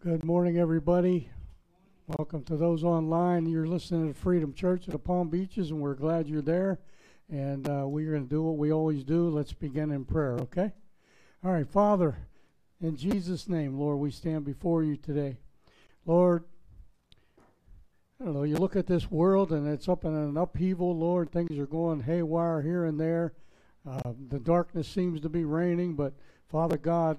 Good morning, everybody. Welcome to those online. You're listening to Freedom Church at the Palm Beaches, and we're glad you're there. And uh, we're going to do what we always do. Let's begin in prayer, okay? All right, Father, in Jesus' name, Lord, we stand before you today. Lord, I don't know, you look at this world and it's up in an upheaval, Lord. Things are going haywire here and there. Uh, the darkness seems to be reigning, but Father God,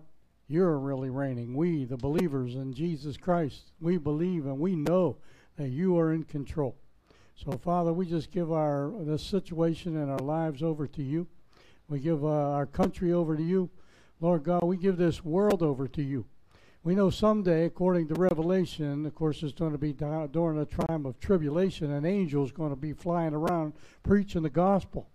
you're really reigning. We, the believers in Jesus Christ, we believe and we know that you are in control. So, Father, we just give our this situation and our lives over to you. We give uh, our country over to you. Lord God, we give this world over to you. We know someday, according to Revelation, of course, it's going to be during a time of tribulation, an angel's going to be flying around preaching the gospel.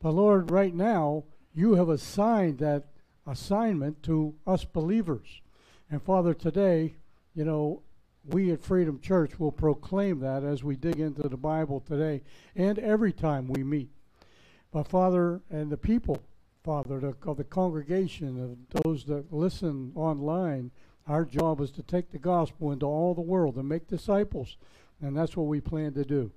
But Lord, right now, you have assigned that assignment to us believers. And Father, today, you know, we at Freedom Church will proclaim that as we dig into the Bible today and every time we meet. But Father, and the people, Father, the, of the congregation, of those that listen online, our job is to take the gospel into all the world and make disciples. And that's what we plan to do.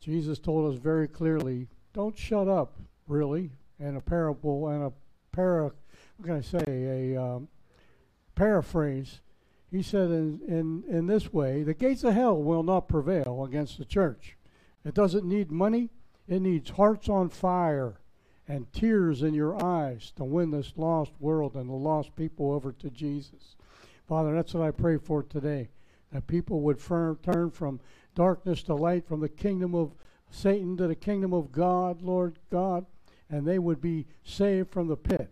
Jesus told us very clearly don't shut up, really, in a parable and a para, what can I say, a um, paraphrase. He said in, in, in this way, the gates of hell will not prevail against the church. It doesn't need money, it needs hearts on fire and tears in your eyes to win this lost world and the lost people over to Jesus. Father, that's what I pray for today. That people would firm, turn from darkness to light, from the kingdom of Satan to the kingdom of God, Lord God and they would be saved from the pit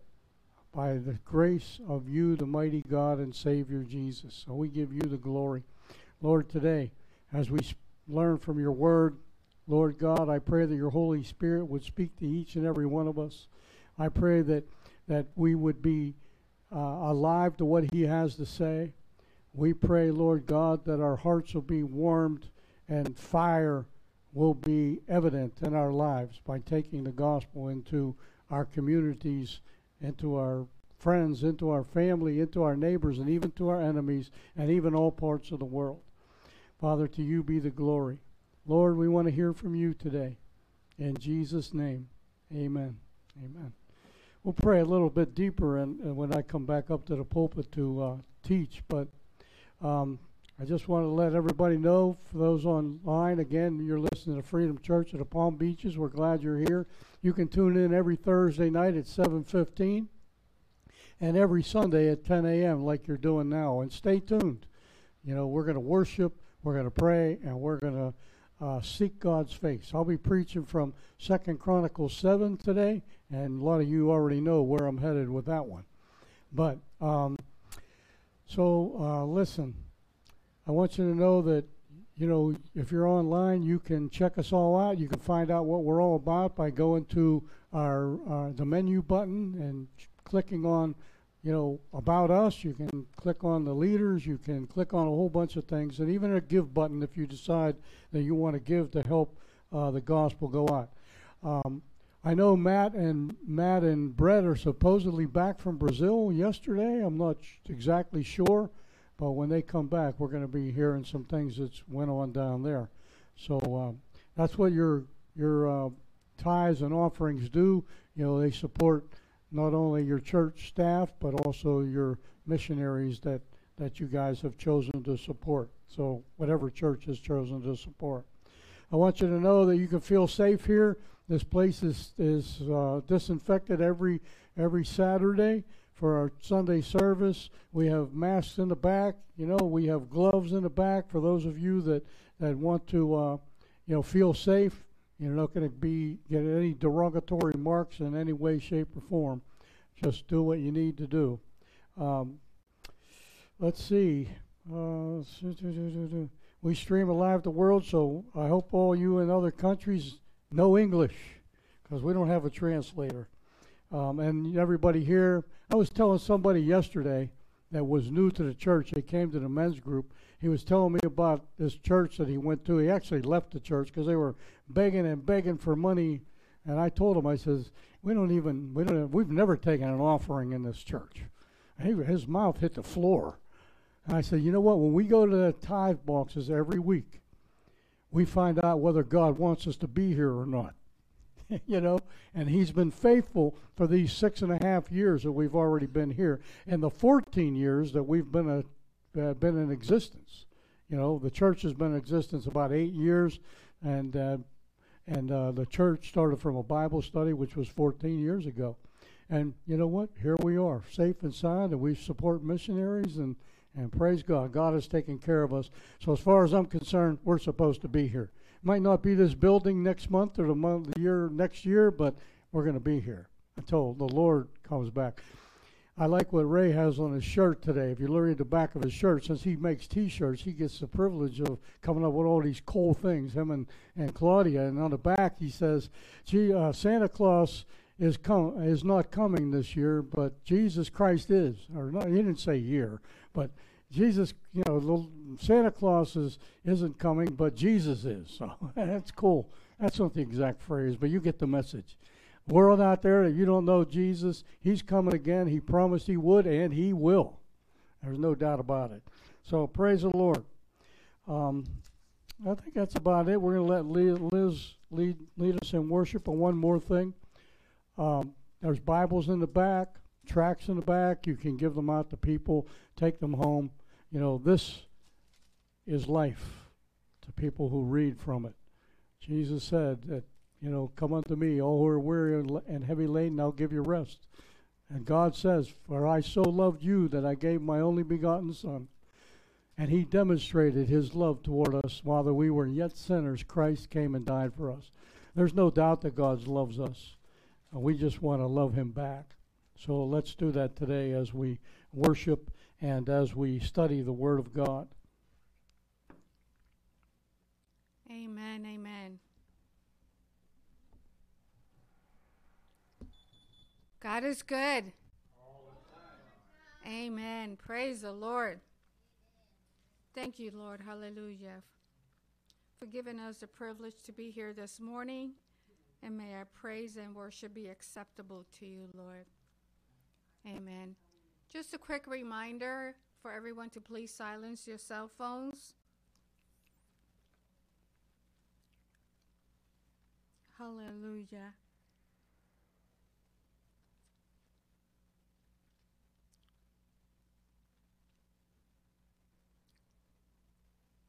by the grace of you, the mighty God and Savior Jesus. So we give you the glory. Lord, today, as we learn from your word, Lord God, I pray that your Holy Spirit would speak to each and every one of us. I pray that, that we would be uh, alive to what he has to say. We pray, Lord God, that our hearts will be warmed and fire will be evident in our lives by taking the gospel into our communities, into our friends, into our family, into our neighbors, and even to our enemies, and even all parts of the world. Father, to you be the glory. Lord, we want to hear from you today. In Jesus' name, amen. Amen. We'll pray a little bit deeper and, and when I come back up to the pulpit to uh, teach, but um, I just want to let everybody know, for those online, again, you're listening to Freedom Church at the Palm Beaches. We're glad you're here. You can tune in every Thursday night at 7:15, and every Sunday at 10 a.m. like you're doing now. And stay tuned. You know, we're going to worship, we're going to pray, and we're going to uh, seek God's face. I'll be preaching from Second Chronicles 7 today, and a lot of you already know where I'm headed with that one. But um, so uh, listen. I want you to know that, you know, if you're online, you can check us all out. You can find out what we're all about by going to our uh, the menu button and clicking on, you know, about us. You can click on the leaders. You can click on a whole bunch of things, and even a give button if you decide that you want to give to help uh, the gospel go out. Um, I know Matt and Matt and Brett are supposedly back from Brazil yesterday. I'm not exactly sure. But when they come back, we're going to be hearing some things that went on down there. So um, that's what your your uh, tithes and offerings do. You know, they support not only your church staff but also your missionaries that that you guys have chosen to support. So whatever church has chosen to support. I want you to know that you can feel safe here. This place is is uh, disinfected every every Saturday for our Sunday service. We have masks in the back. You know, we have gloves in the back for those of you that, that want to, uh, you know, feel safe. You're not going to be get any derogatory marks in any way, shape, or form. Just do what you need to do. Um, let's see. Uh, we stream alive the world, so I hope all you in other countries know English because we don't have a translator. Um, and everybody here, I was telling somebody yesterday that was new to the church. He came to the men's group. He was telling me about this church that he went to. He actually left the church because they were begging and begging for money. And I told him, I says, we don't even, we don't, we've never taken an offering in this church. He, his mouth hit the floor. And I said, you know what? When we go to the tithe boxes every week, we find out whether God wants us to be here or not. you know, and He's been faithful for these six and a half years that we've already been here, and the 14 years that we've been a, uh, been in existence. You know, the church has been in existence about eight years, and uh, and uh, the church started from a Bible study, which was 14 years ago. And you know what? Here we are, safe and sound, and we support missionaries, and, and praise God. God has taken care of us. So, as far as I'm concerned, we're supposed to be here. Might not be this building next month or the month, the year next year, but we're going to be here until the Lord comes back. I like what Ray has on his shirt today. If you look at the back of his shirt, since he makes T-shirts, he gets the privilege of coming up with all these cool things. Him and, and Claudia, and on the back he says, "Gee, uh, Santa Claus is com- is not coming this year, but Jesus Christ is." Or not, he didn't say year, but Jesus, you know, Santa Claus is isn't coming, but Jesus is. So that's cool. That's not the exact phrase, but you get the message world out there if you don't know Jesus, He's coming again. He promised He would, and He will. There's no doubt about it. So praise the Lord. Um, I think that's about it. We're going to let Liz lead, lead us in worship. And one more thing um, there's Bibles in the back, tracts in the back. You can give them out to people, take them home. You know, this is life to people who read from it. Jesus said that you know, come unto me, all who are weary and heavy laden, I'll give you rest. And God says, For I so loved you that I gave my only begotten Son. And he demonstrated his love toward us while we were yet sinners. Christ came and died for us. There's no doubt that God loves us. And we just want to love him back. So let's do that today as we worship and as we study the Word of God. Amen. Amen. God is good. Amen. Praise the Lord. Thank you, Lord. Hallelujah. For giving us the privilege to be here this morning. And may our praise and worship be acceptable to you, Lord. Amen. Just a quick reminder for everyone to please silence your cell phones. Hallelujah.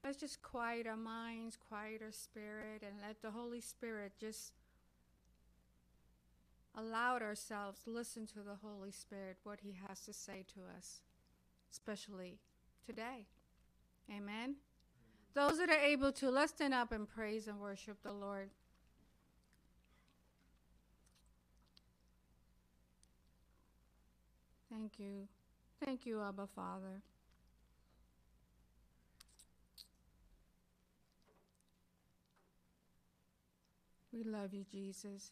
Let's just quiet our minds, quiet our spirit, and let the Holy Spirit just allow ourselves listen to the Holy Spirit, what He has to say to us, especially today. Amen. Those that are able to, let's stand up and praise and worship the Lord. Thank you. Thank you, Abba Father. We love you, Jesus.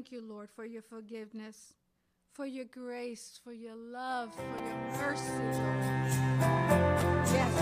Thank you, Lord, for your forgiveness, for your grace, for your love, for your mercy, Lord. Yes.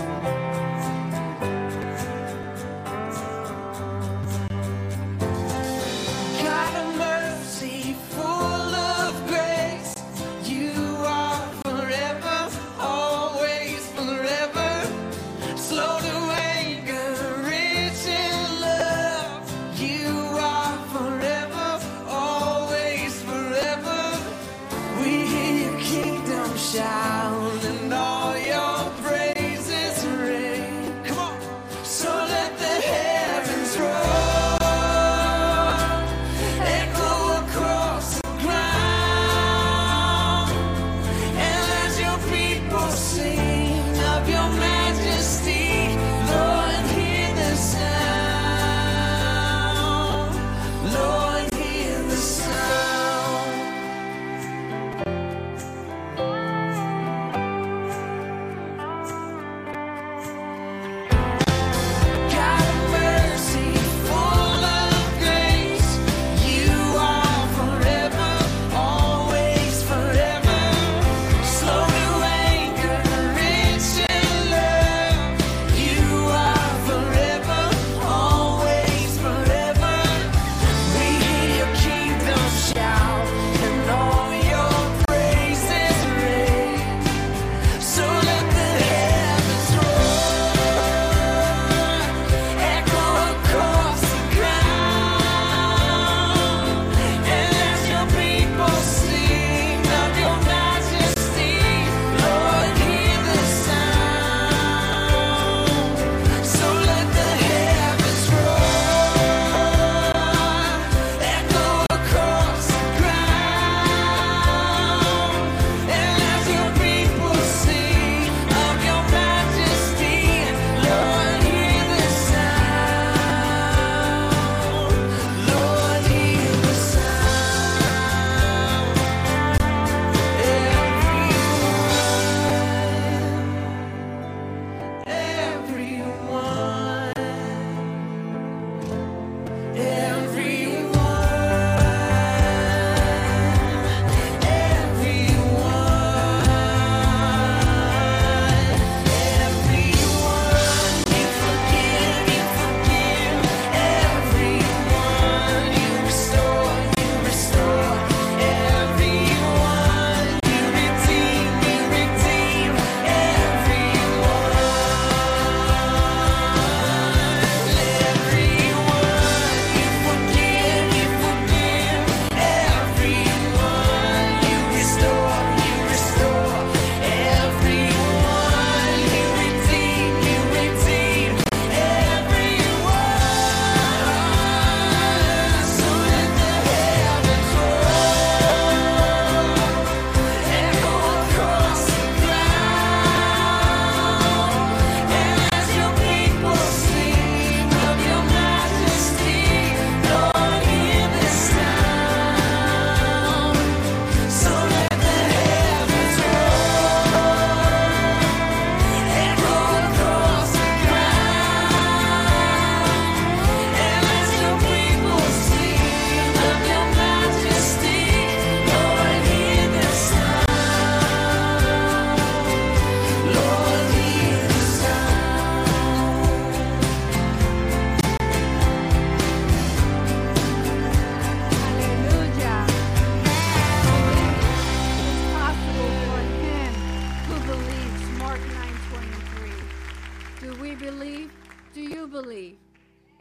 Do we believe? Do you believe?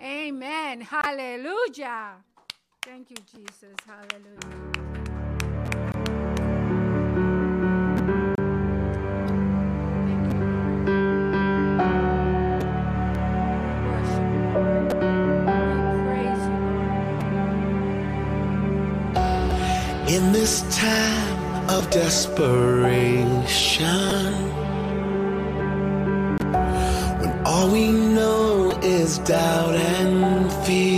Amen. Hallelujah. Thank you, Jesus. Hallelujah. In this time of desperation all we know is doubt and fear.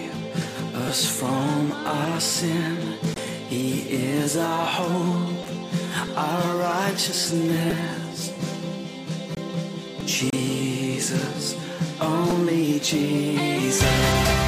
us from our sin. He is our hope, our righteousness. Jesus, only Jesus.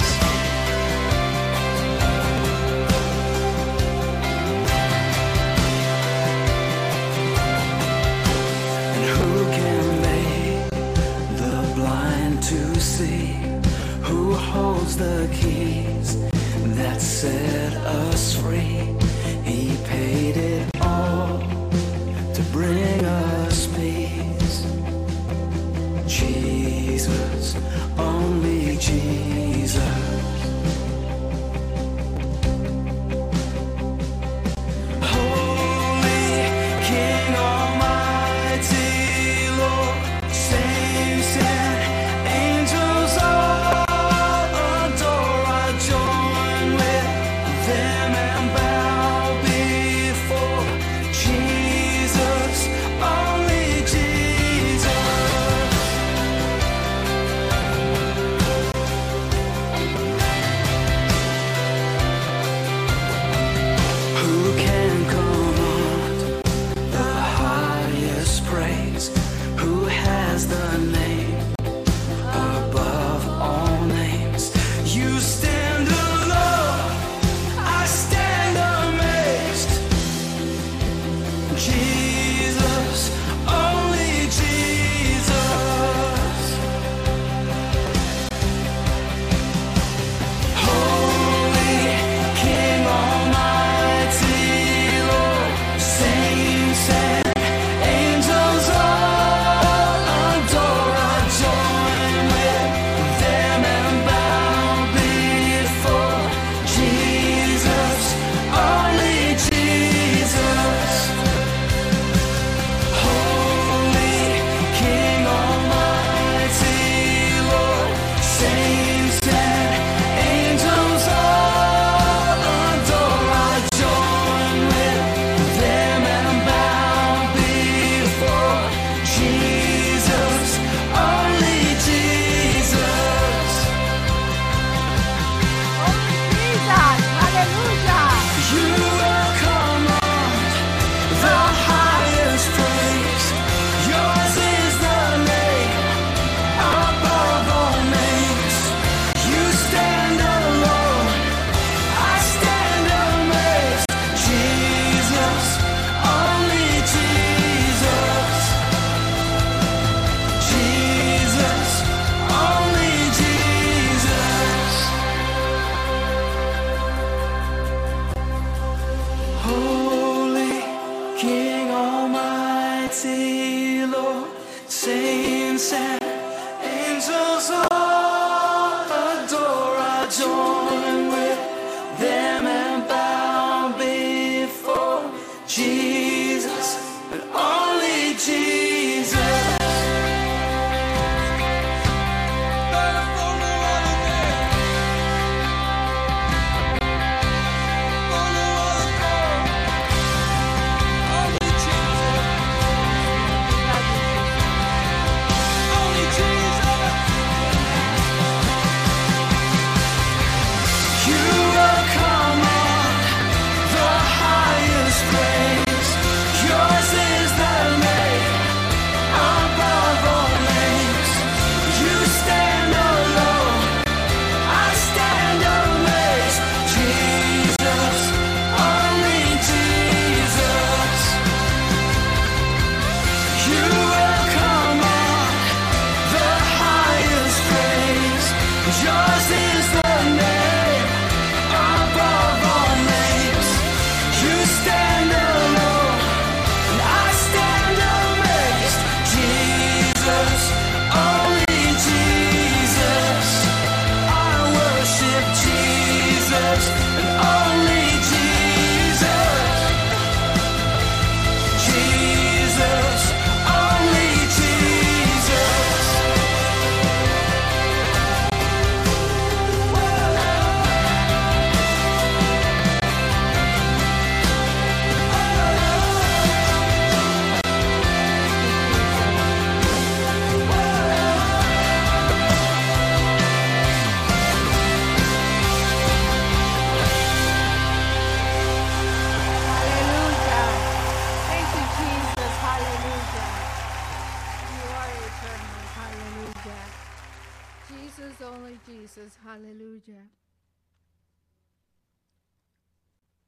Hallelujah.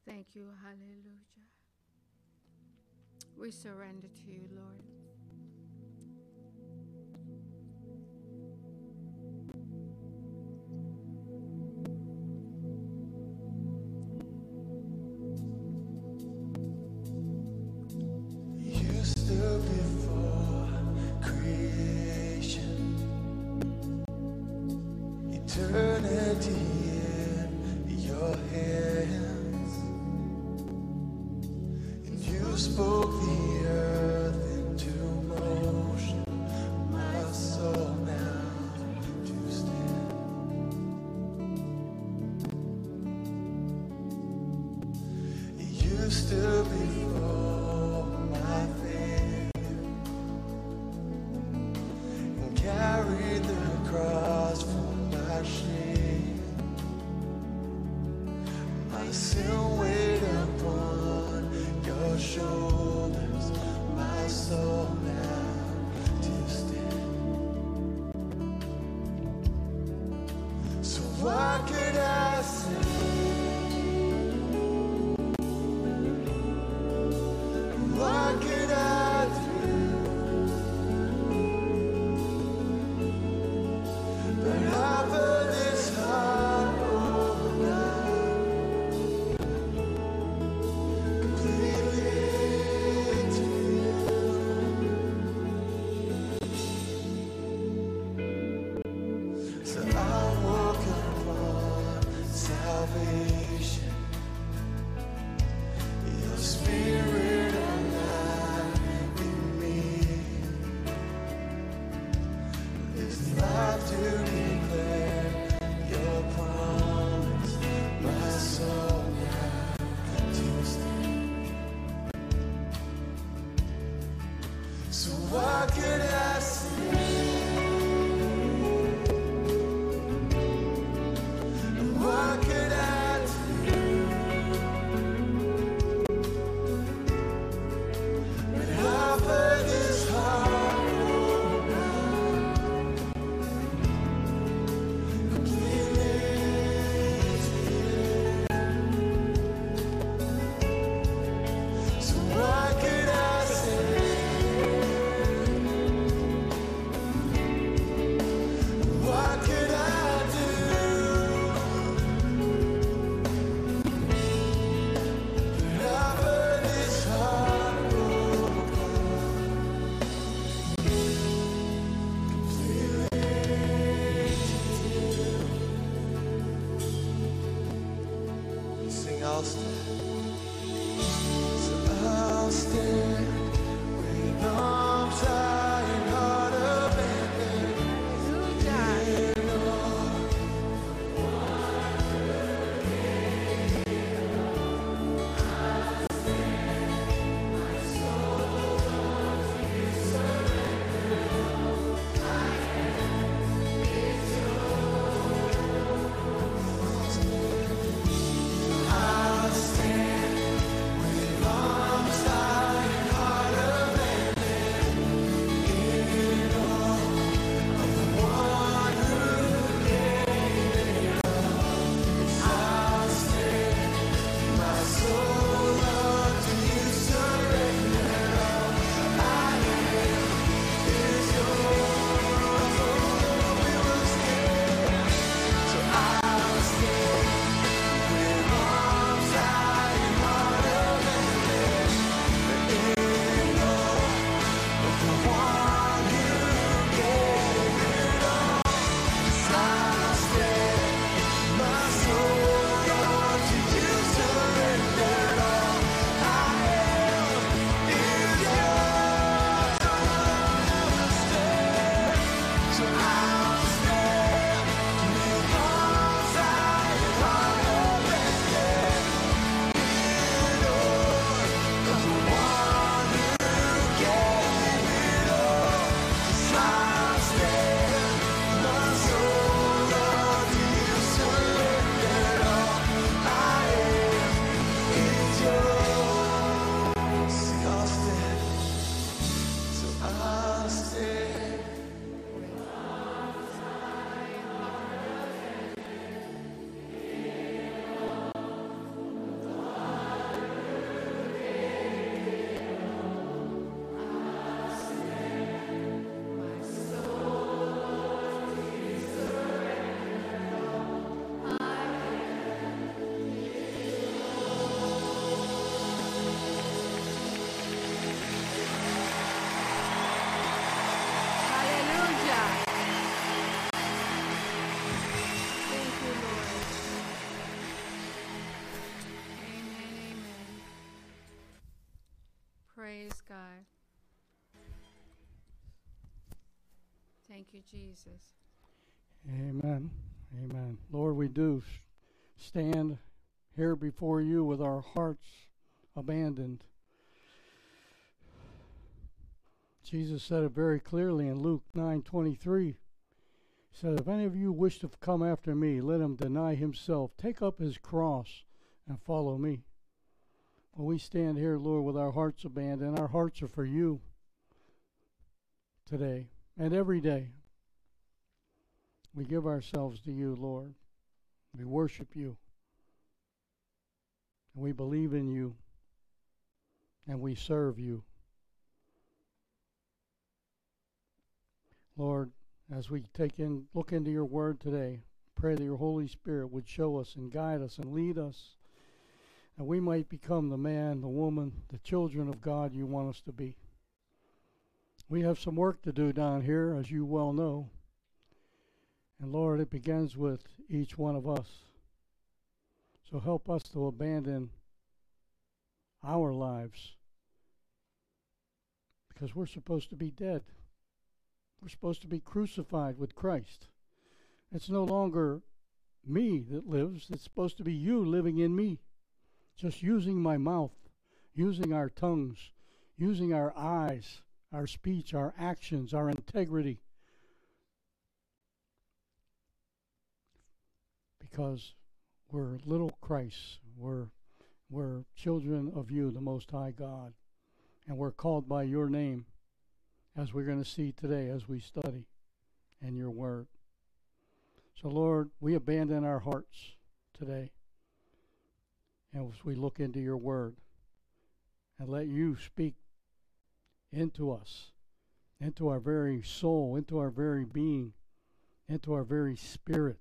Thank you. Hallelujah. We surrender to you, Lord. You, Jesus. Amen. Amen. Lord, we do stand here before you with our hearts abandoned. Jesus said it very clearly in Luke 9:23. He said, "If any of you wish to come after me, let him deny himself, take up his cross, and follow me." Well, we stand here, Lord, with our hearts abandoned. Our hearts are for you today and every day. We give ourselves to you, Lord. We worship you. And we believe in you. And we serve you. Lord, as we take in look into your word today, pray that your Holy Spirit would show us and guide us and lead us. And we might become the man, the woman, the children of God you want us to be. We have some work to do down here, as you well know. And Lord, it begins with each one of us. So help us to abandon our lives because we're supposed to be dead. We're supposed to be crucified with Christ. It's no longer me that lives, it's supposed to be you living in me. Just using my mouth, using our tongues, using our eyes, our speech, our actions, our integrity. Because we're little Christ. We're we're children of you, the Most High God, and we're called by your name, as we're going to see today as we study in your word. So, Lord, we abandon our hearts today, and as we look into your word, and let you speak into us, into our very soul, into our very being, into our very spirit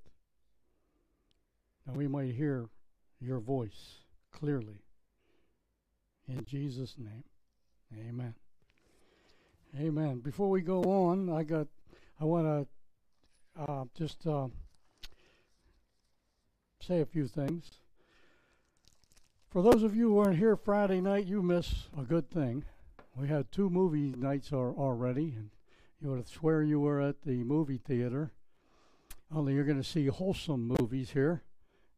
that we might hear your voice clearly. In Jesus' name, amen. Amen. Before we go on, I got, I want to uh, just uh, say a few things. For those of you who weren't here Friday night, you miss a good thing. We had two movie nights al- already, and you would swear you were at the movie theater. Only you're going to see wholesome movies here.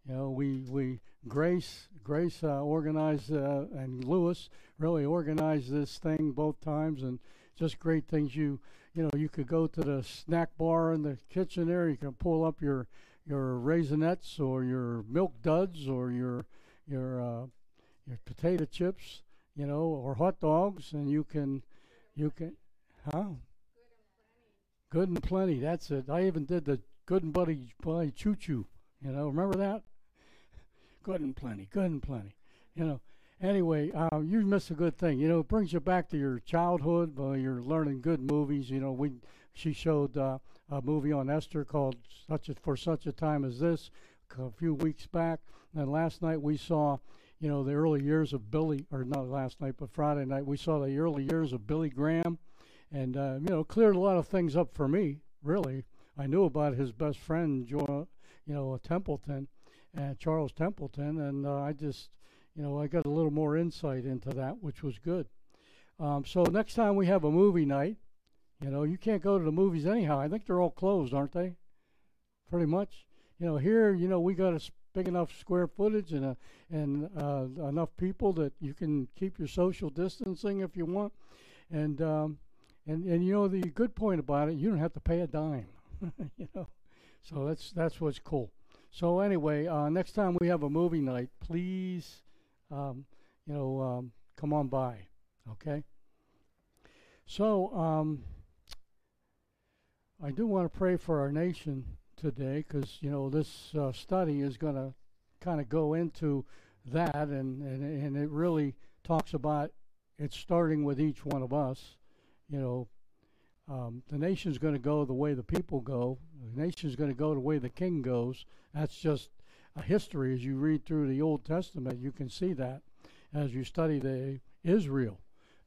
You know, we we Grace Grace uh, organized uh, and Lewis really organized this thing both times, and just great things. You you know you could go to the snack bar in the kitchen there. You can pull up your your raisinets or your milk duds or your your uh, your potato chips, you know, or hot dogs, and you can you can huh? Good and plenty. That's it. I even did the good and buddy buddy choo choo. You know, remember that? Good and plenty. Good and plenty. You know. Anyway, uh, you miss a good thing. You know, it brings you back to your childhood. Uh, you're learning good movies. You know, we she showed uh, a movie on Esther called "Such a, for Such a Time as This" a few weeks back. And last night we saw, you know, the early years of Billy, or not last night, but Friday night we saw the early years of Billy Graham, and uh, you know, cleared a lot of things up for me. Really, I knew about his best friend, jo- you know, Templeton, Charles Templeton, and uh, I just, you know, I got a little more insight into that, which was good. Um, so next time we have a movie night, you know, you can't go to the movies anyhow. I think they're all closed, aren't they? Pretty much. You know, here, you know, we got a big enough square footage and a, and uh, enough people that you can keep your social distancing if you want, and um, and and you know the good point about it, you don't have to pay a dime, you know, so that's that's what's cool. So anyway, uh, next time we have a movie night, please, um, you know, um, come on by, okay? So um, I do want to pray for our nation today because you know this uh, study is going to kind of go into that, and, and and it really talks about it starting with each one of us. You know, um, the nation's going to go the way the people go. The nation's going to go the way the king goes. That's just a history. As you read through the Old Testament, you can see that as you study the Israel.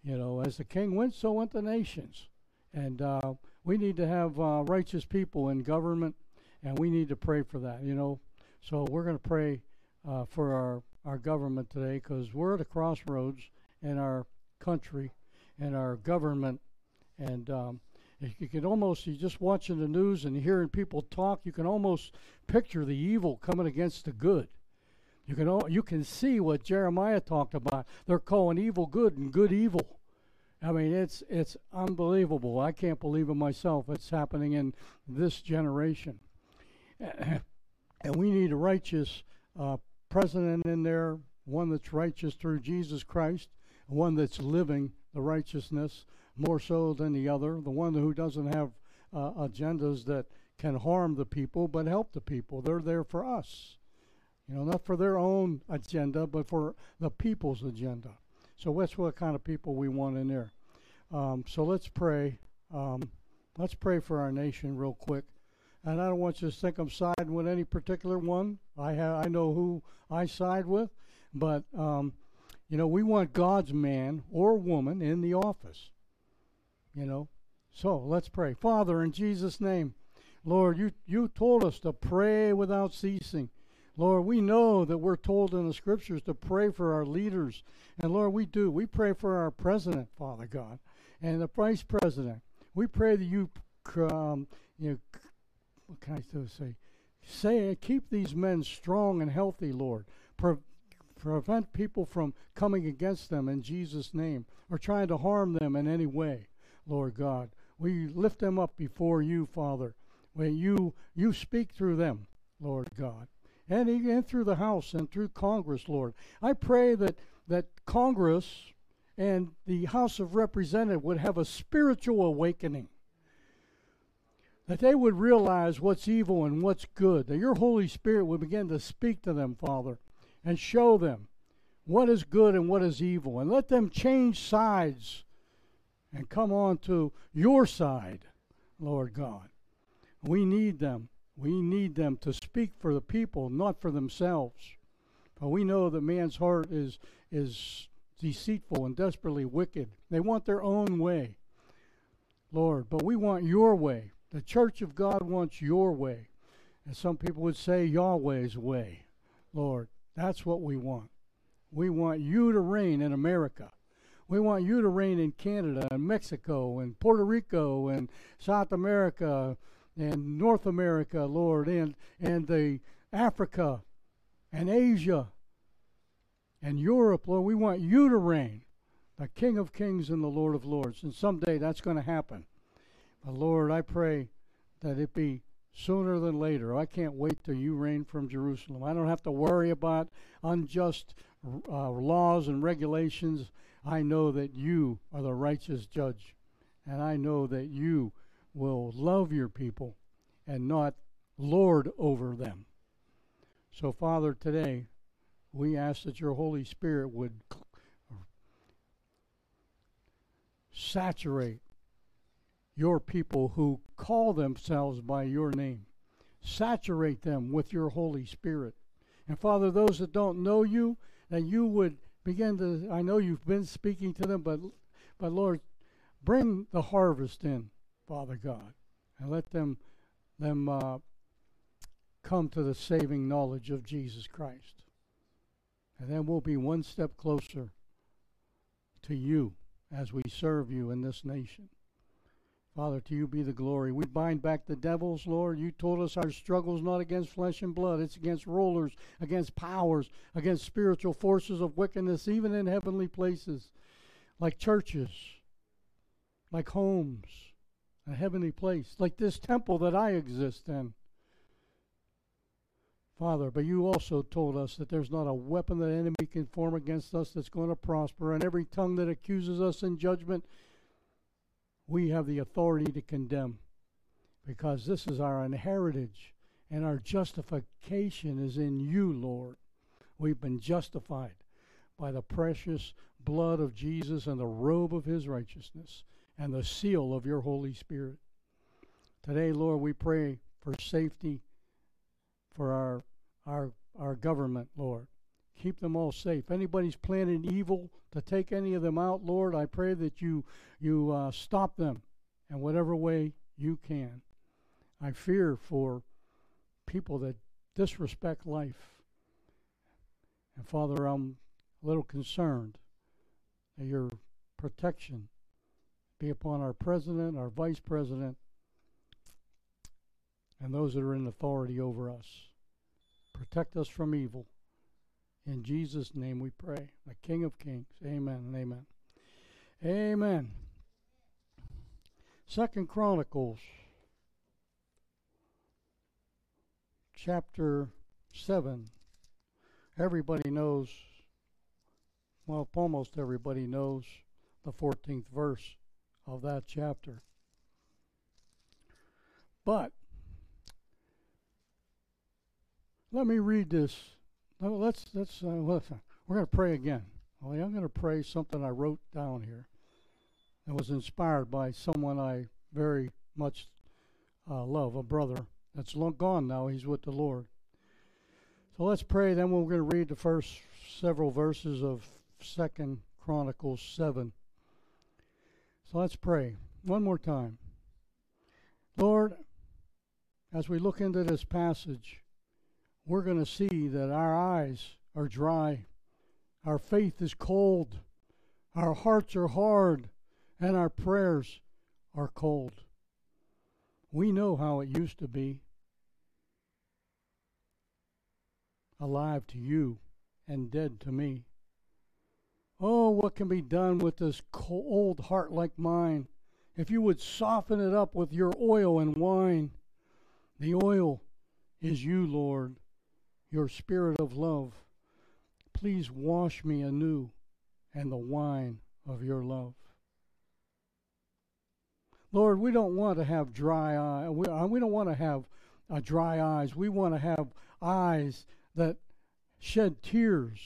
You know, as the king went, so went the nations, and uh, we need to have uh, righteous people in government, and we need to pray for that. You know, so we're going to pray uh, for our our government today because we're at a crossroads in our country and our government, and um, you can almost you just watching the news and hearing people talk, you can almost picture the evil coming against the good. You can you can see what Jeremiah talked about. They're calling evil good and good evil. I mean, it's it's unbelievable. I can't believe it myself. It's happening in this generation, and we need a righteous uh, president in there, one that's righteous through Jesus Christ, one that's living the righteousness more so than the other, the one who doesn't have uh, agendas that can harm the people but help the people. They're there for us. You know, not for their own agenda, but for the people's agenda. So that's what kind of people we want in there. Um, so let's pray. Um, let's pray for our nation real quick. And I don't want you to think I'm siding with any particular one. I have, I know who I side with, but um, you know, we want God's man or woman in the office. You know, so let's pray. Father, in Jesus' name, Lord, you you told us to pray without ceasing. Lord, we know that we're told in the scriptures to pray for our leaders. And Lord, we do. We pray for our president, Father God, and the vice president. We pray that you, um, you know, what can I still say? Say, keep these men strong and healthy, Lord. Pre- prevent people from coming against them in Jesus' name or trying to harm them in any way, Lord God. We lift them up before you, Father. When you you speak through them, Lord God and, and through the House and through Congress, Lord. I pray that, that Congress and the House of Representatives would have a spiritual awakening. That they would realize what's evil and what's good. That your Holy Spirit would begin to speak to them, Father, and show them what is good and what is evil. And let them change sides and come on to your side, Lord God. We need them. We need them to speak for the people, not for themselves. For we know that man's heart is is deceitful and desperately wicked. They want their own way, Lord, but we want your way. The church of God wants your way. And some people would say Yahweh's way. Lord, that's what we want. We want you to reign in America. We want you to reign in Canada and Mexico and Puerto Rico and South America and North America, Lord, and and the Africa and Asia and Europe, Lord. We want you to reign, the King of Kings and the Lord of Lords. And someday that's going to happen. But Lord, I pray that it be sooner than later. I can't wait till you reign from Jerusalem. I don't have to worry about unjust uh, laws and regulations. I know that you are the righteous judge, and I know that you will love your people and not lord over them. So, Father, today we ask that your Holy Spirit would saturate your people who call themselves by your name. Saturate them with your Holy Spirit. And Father, those that don't know you, that you would begin to, I know you've been speaking to them, but, but Lord, bring the harvest in, Father God, and let them, them uh, come to the saving knowledge of Jesus Christ. And then we'll be one step closer to you as we serve you in this nation. Father, to you be the glory. We bind back the devils, Lord. You told us our struggle is not against flesh and blood, it's against rulers, against powers, against spiritual forces of wickedness, even in heavenly places, like churches, like homes, a heavenly place, like this temple that I exist in. Father, but you also told us that there's not a weapon that enemy can form against us that's going to prosper, and every tongue that accuses us in judgment we have the authority to condemn because this is our heritage and our justification is in you, Lord. We've been justified by the precious blood of Jesus and the robe of his righteousness and the seal of your Holy Spirit. Today, Lord, we pray for safety for our our our government, Lord. Keep them all safe. Anybody's planning evil to take any of them out, Lord, I pray that you you uh, stop them in whatever way you can. I fear for people that disrespect life. And Father, I'm a little concerned that your protection be upon our president, our vice president, and those that are in authority over us. Protect us from evil. In Jesus' name we pray, the King of Kings. Amen amen. Amen. Second Chronicles, chapter 7. Everybody knows, well, almost everybody knows the 14th verse of that chapter. But let me read this no, let's let's uh, listen. We're going to pray again. I'm going to pray something I wrote down here. That was inspired by someone I very much uh, love, a brother that's long gone now. He's with the Lord. So let's pray. Then we're going to read the first several verses of Second Chronicles seven. So let's pray one more time. Lord, as we look into this passage, we're going to see that our eyes are dry, our faith is cold, our hearts are hard, and our prayers are cold. We know how it used to be alive to you and dead to me. Oh, what can be done with this cold heart like mine if you would soften it up with your oil and wine? The oil is you, Lord your spirit of love. Please wash me anew and the wine of your love. Lord, we don't want to have dry eyes. We, uh, we don't want to have uh, dry eyes. We want to have eyes that shed tears.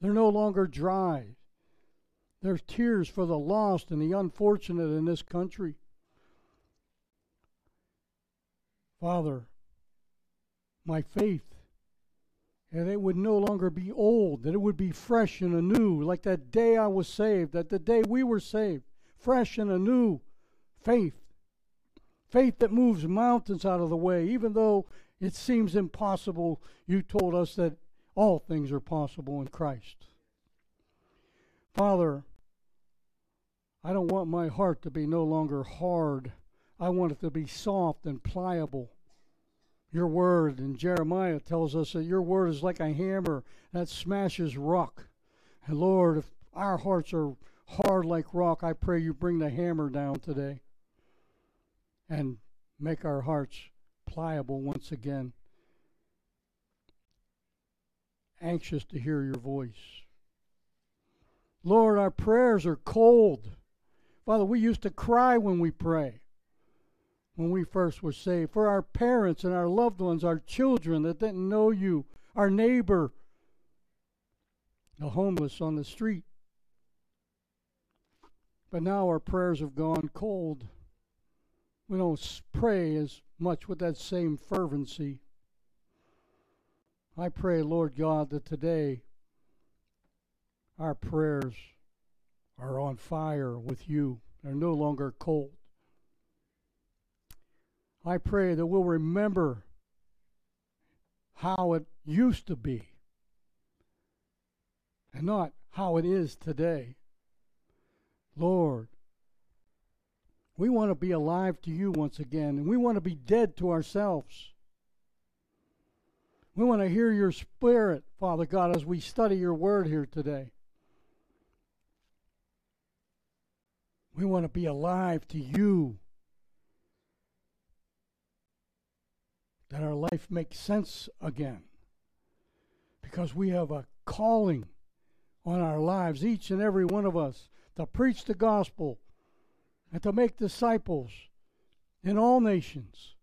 They're no longer dry. There's tears for the lost and the unfortunate in this country. Father, my faith and it would no longer be old, that it would be fresh and anew, like that day I was saved, that the day we were saved, fresh and anew faith. Faith that moves mountains out of the way, even though it seems impossible. You told us that all things are possible in Christ. Father, I don't want my heart to be no longer hard. I want it to be soft and pliable. Your word And Jeremiah tells us that your word is like a hammer that smashes rock. And Lord, if our hearts are hard like rock, I pray you bring the hammer down today and make our hearts pliable once again. Anxious to hear your voice. Lord, our prayers are cold. Father, we used to cry when we pray, when we first were saved. For our parents and our loved ones, our children that didn't know you, our neighbor, the homeless on the street. But now our prayers have gone cold. We don't pray as much with that same fervency. I pray, Lord God, that today our prayers are on fire with you. They're no longer cold. I pray that we'll remember how it used to be and not how it is today. Lord, we want to be alive to you once again, and we want to be dead to ourselves. We want to hear your spirit, Father God, as we study your word here today. We want to be alive to you. That our life makes sense again. Because we have a calling on our lives, each and every one of us, to preach the gospel and to make disciples in all nations.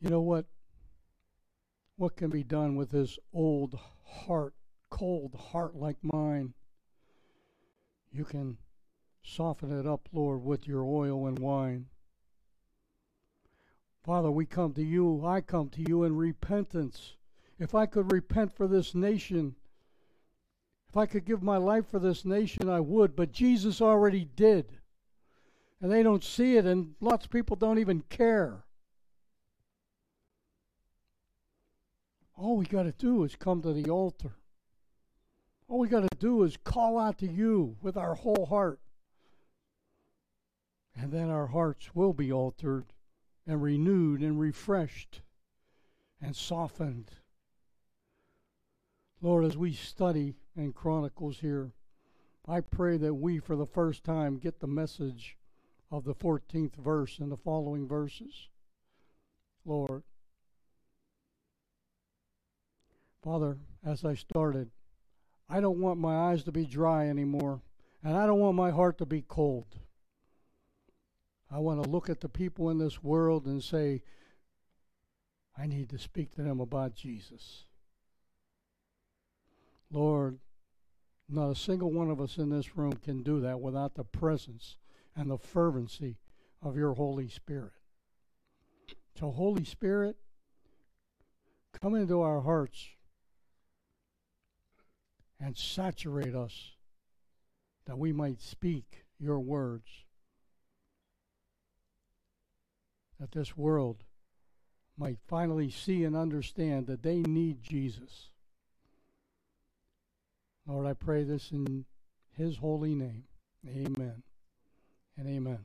You know what? What can be done with this old heart cold heart like mine, you can soften it up, Lord, with your oil and wine. Father, we come to you. I come to you in repentance. If I could repent for this nation, if I could give my life for this nation, I would, but Jesus already did. And they don't see it, and lots of people don't even care. All we got to do is come to the altar. All we got to do is call out to you with our whole heart. And then our hearts will be altered and renewed and refreshed and softened. Lord, as we study in Chronicles here, I pray that we, for the first time, get the message of the 14th verse and the following verses. Lord, Father, as I started, I don't want my eyes to be dry anymore, and I don't want my heart to be cold. I want to look at the people in this world and say, I need to speak to them about Jesus. Lord, not a single one of us in this room can do that without the presence and the fervency of your Holy Spirit. So, Holy Spirit, come into our hearts and saturate us that we might speak your words. That this world might finally see and understand that they need Jesus. Lord, I pray this in his holy name. Amen and amen.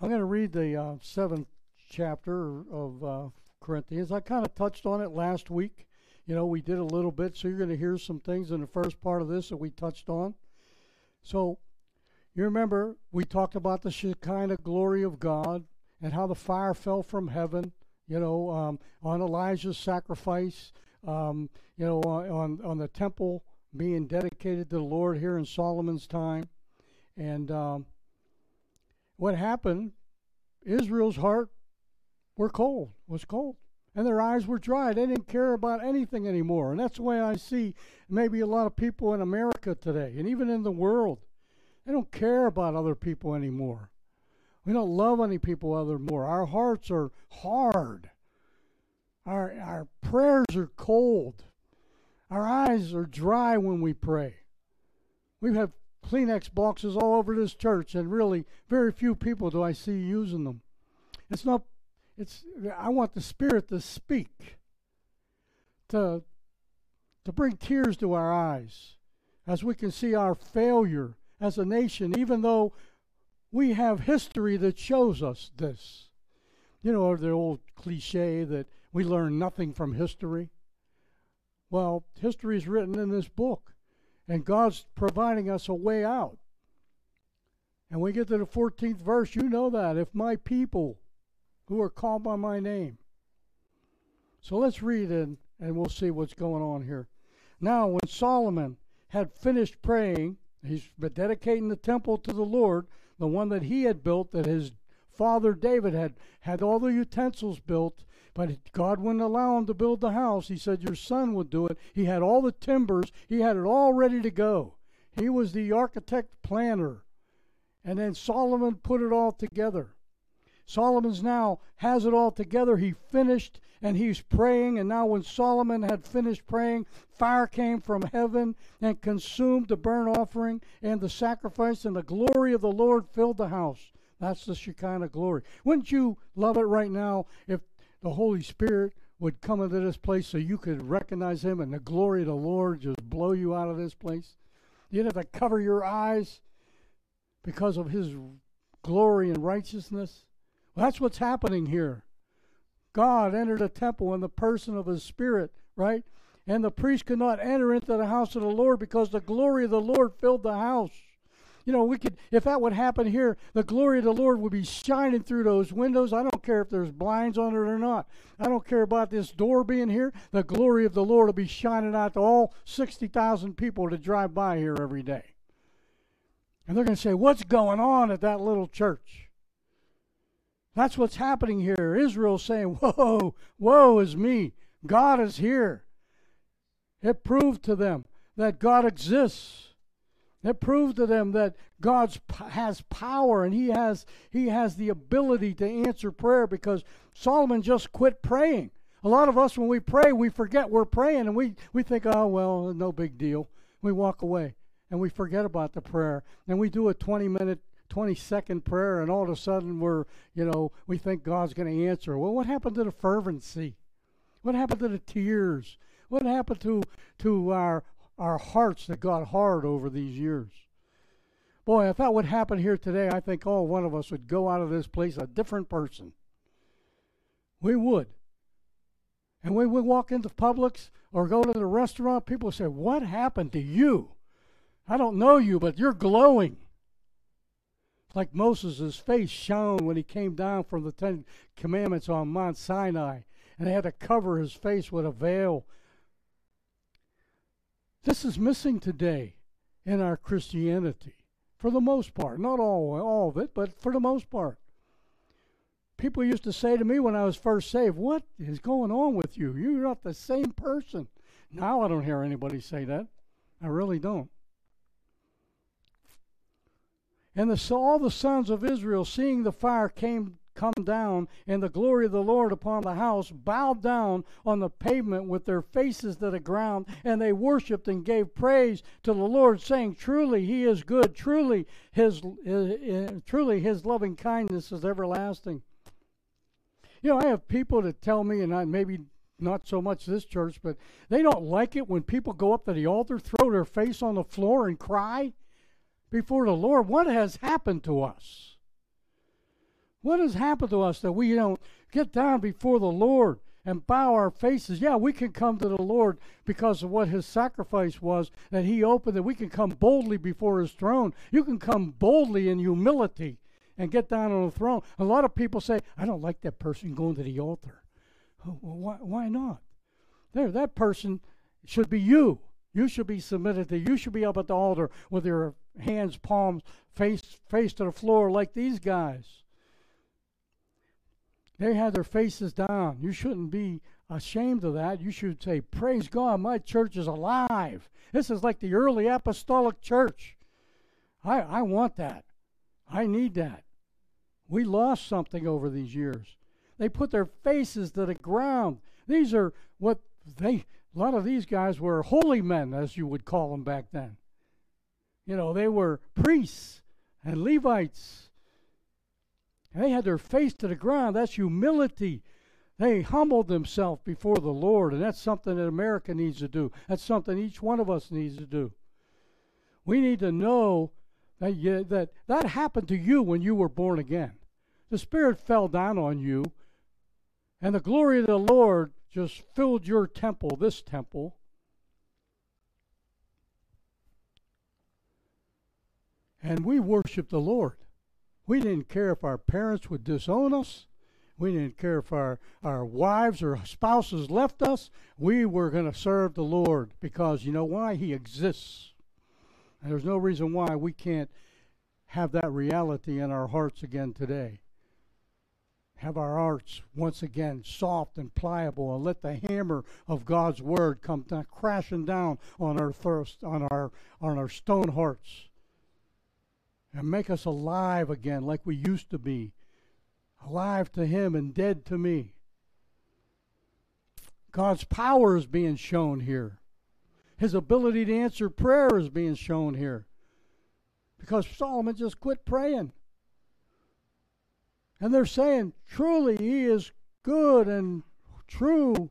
I'm going to read the uh, seventh chapter of uh, Corinthians. I kind of touched on it last week. You know, we did a little bit, so you're going to hear some things in the first part of this that we touched on. So, you remember we talked about the Shekinah glory of God and how the fire fell from heaven, you know, um, on Elijah's sacrifice, um, you know, on, on the temple being dedicated to the Lord here in Solomon's time. And um, what happened, Israel's heart were cold, was cold and their eyes were dry. They didn't care about anything anymore. And that's the way I see maybe a lot of people in America today and even in the world. They don't care about other people anymore. We don't love any people other more. Our hearts are hard. Our, our prayers are cold. Our eyes are dry when we pray. We have Kleenex boxes all over this church, and really, very few people do I see using them. It's not, it's, I want the Spirit to speak, to, to bring tears to our eyes as we can see our failure as a nation, even though we have history that shows us this. You know, the old cliche that we learn nothing from history. Well, history is written in this book, and God's providing us a way out. And we get to the 14th verse, you know that. If my people who are called by my name. So let's read it and we'll see what's going on here. Now, when Solomon had finished praying, he's dedicating the temple to the Lord, the one that he had built, that his father David had had all the utensils built, but God wouldn't allow him to build the house. He said, Your son would do it. He had all the timbers, he had it all ready to go. He was the architect planner. And then Solomon put it all together. Solomon's now has it all together. He finished and he's praying. And now, when Solomon had finished praying, fire came from heaven and consumed the burnt offering and the sacrifice, and the glory of the Lord filled the house. That's the Shekinah glory. Wouldn't you love it right now if the Holy Spirit would come into this place so you could recognize Him and the glory of the Lord just blow you out of this place? You'd have to cover your eyes because of His glory and righteousness. That's what's happening here. God entered a temple in the person of His Spirit, right? And the priest could not enter into the house of the Lord because the glory of the Lord filled the house. You know, we could, if that would happen here, the glory of the Lord would be shining through those windows. I don't care if there's blinds on it or not. I don't care about this door being here. The glory of the Lord will be shining out to all 60,000 people to drive by here every day. And they're going to say, What's going on at that little church? That's what's happening here. Israel's saying, Whoa, woe is me. God is here. It proved to them that God exists. It proved to them that God has power and he has he has the ability to answer prayer because Solomon just quit praying. A lot of us when we pray, we forget we're praying and we, we think, oh well, no big deal. We walk away and we forget about the prayer. And we do a 20 minute 20 second prayer and all of a sudden we're, you know, we think God's going to answer. Well, what happened to the fervency? What happened to the tears? What happened to to our our hearts that got hard over these years. Boy, if that would happen here today, I think all one of us would go out of this place a different person. We would. And when we walk into Publix or go to the restaurant, people say, What happened to you? I don't know you, but you're glowing. Like Moses' face shone when he came down from the Ten Commandments on Mount Sinai, and they had to cover his face with a veil this is missing today in our Christianity, for the most part. Not all, all of it, but for the most part. People used to say to me when I was first saved, What is going on with you? You're not the same person. Now I don't hear anybody say that. I really don't. And the, all the sons of Israel, seeing the fire, came come down, and the glory of the Lord upon the house, bowed down on the pavement with their faces to the ground, and they worshipped and gave praise to the Lord, saying, Truly he is good, truly his, uh, truly his loving kindness is everlasting. You know, I have people that tell me, and I maybe not so much this church, but they don't like it when people go up to the altar, throw their face on the floor, and cry before the Lord. What has happened to us? What has happened to us that we don't get down before the Lord and bow our faces? Yeah, we can come to the Lord because of what his sacrifice was that he opened, that we can come boldly before his throne. You can come boldly in humility and get down on the throne. A lot of people say, I don't like that person going to the altar. Well, why, why not? There, that person should be you. You should be submitted to. You should be up at the altar with your hands, palms, face face to the floor like these guys. They had their faces down. You shouldn't be ashamed of that. You should say, Praise God, my church is alive. This is like the early apostolic church. I, I want that. I need that. We lost something over these years. They put their faces to the ground. These are what they, a lot of these guys were holy men, as you would call them back then. You know, they were priests and Levites And they had their face to the ground. That's humility. They humbled themselves before the Lord, and that's something that America needs to do. That's something each one of us needs to do. We need to know that you, that, that happened to you when you were born again. The Spirit fell down on you, and the glory of the Lord just filled your temple, this temple. And we worshiped the Lord. We didn't care if our parents would disown us. We didn't care if our, our wives or spouses left us. We were going to serve the Lord because you know why? He exists. And there's no reason why we can't have that reality in our hearts again today. Have our hearts once again soft and pliable, and let the hammer of God's word come down, crashing down on our thirst, on our on our stone hearts, and make us alive again like we used to be, alive to Him and dead to me. God's power is being shown here. His ability to answer prayer is being shown here. Because Solomon just quit praying. And they're saying, truly, he is good and truly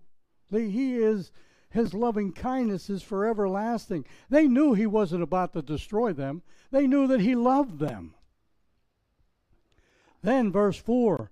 he is his loving kindness is for everlasting. They knew he wasn't about to destroy them. They knew that he loved them. Then verse 4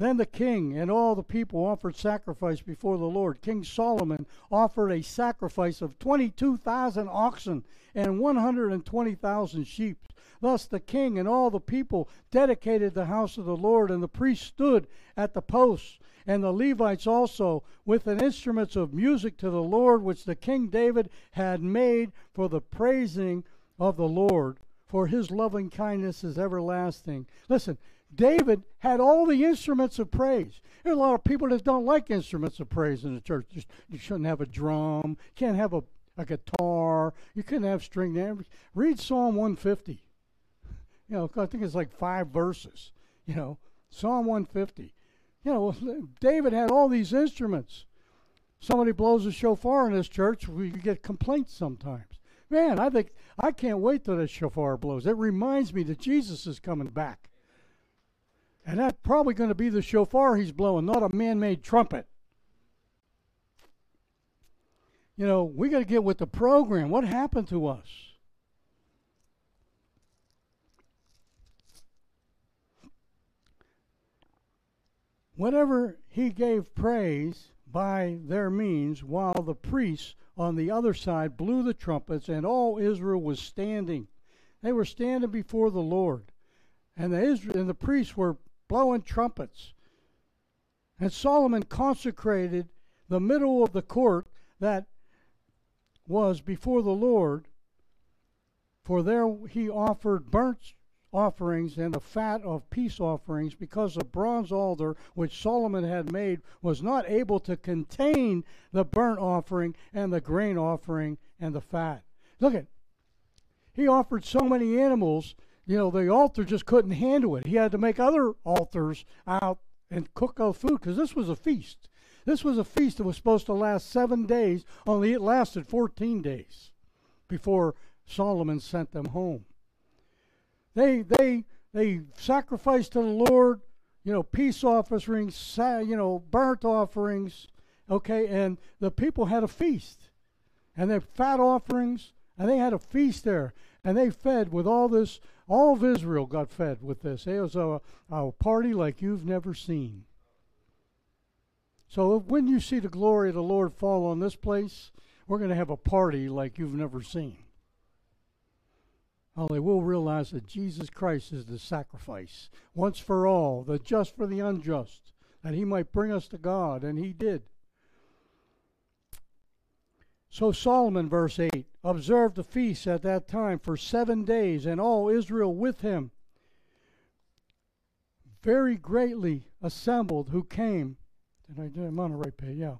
then the king and all the people offered sacrifice before the Lord. King Solomon offered a sacrifice of 22,000 oxen and 120,000 sheep. Thus the king and all the people dedicated the house of the Lord, and the priests stood at the posts, and the Levites also, with the instruments of music to the Lord, which the king David had made for the praising of the Lord, for his loving kindness is everlasting. Listen, David had all the instruments of praise. There's a lot of people that don't like instruments of praise in the church. You shouldn't have a drum. You can't have a, a guitar. You couldn't have string. Read Psalm 150. You know, I think it's like five verses. You know, Psalm 150. You know, David had all these instruments. Somebody blows a shofar in this church, we get complaints sometimes. Man, I think I can't wait till that shofar blows. It reminds me that Jesus is coming back. And that's probably going to be the shofar he's blowing, not a man made trumpet. You know, we got to get with the program. What happened to us? Whenever he gave praise by their means, while the priests on the other side blew the trumpets, and all Israel was standing. They were standing before the Lord. And the, Israel, and the priests were blowing trumpets. And Solomon consecrated the middle of the court that was before the Lord, for there he offered burnt offerings and the fat of peace offerings, because the bronze altar which Solomon had made was not able to contain the burnt offering and the grain offering and the fat. Look at he offered so many animals you know, the altar just couldn't handle it. He had to make other altars out and cook out food because this was a feast. This was a feast that was supposed to last seven days, only it lasted 14 days before Solomon sent them home. They, they, they sacrificed to the Lord, you know, peace offerings, you know, burnt offerings, okay, and the people had a feast. And their fat offerings, and they had a feast there. And they fed with all this all of Israel got fed with this. It was a, a party like you've never seen. So when you see the glory of the Lord fall on this place, we're going to have a party like you've never seen. Only we'll realize that Jesus Christ is the sacrifice, once for all, the just for the unjust, that he might bring us to God, and he did. So Solomon, verse 8, observed the feast at that time for seven days, and all Israel with him, very greatly assembled, who came. Did I do? I'm on the right page. Yeah.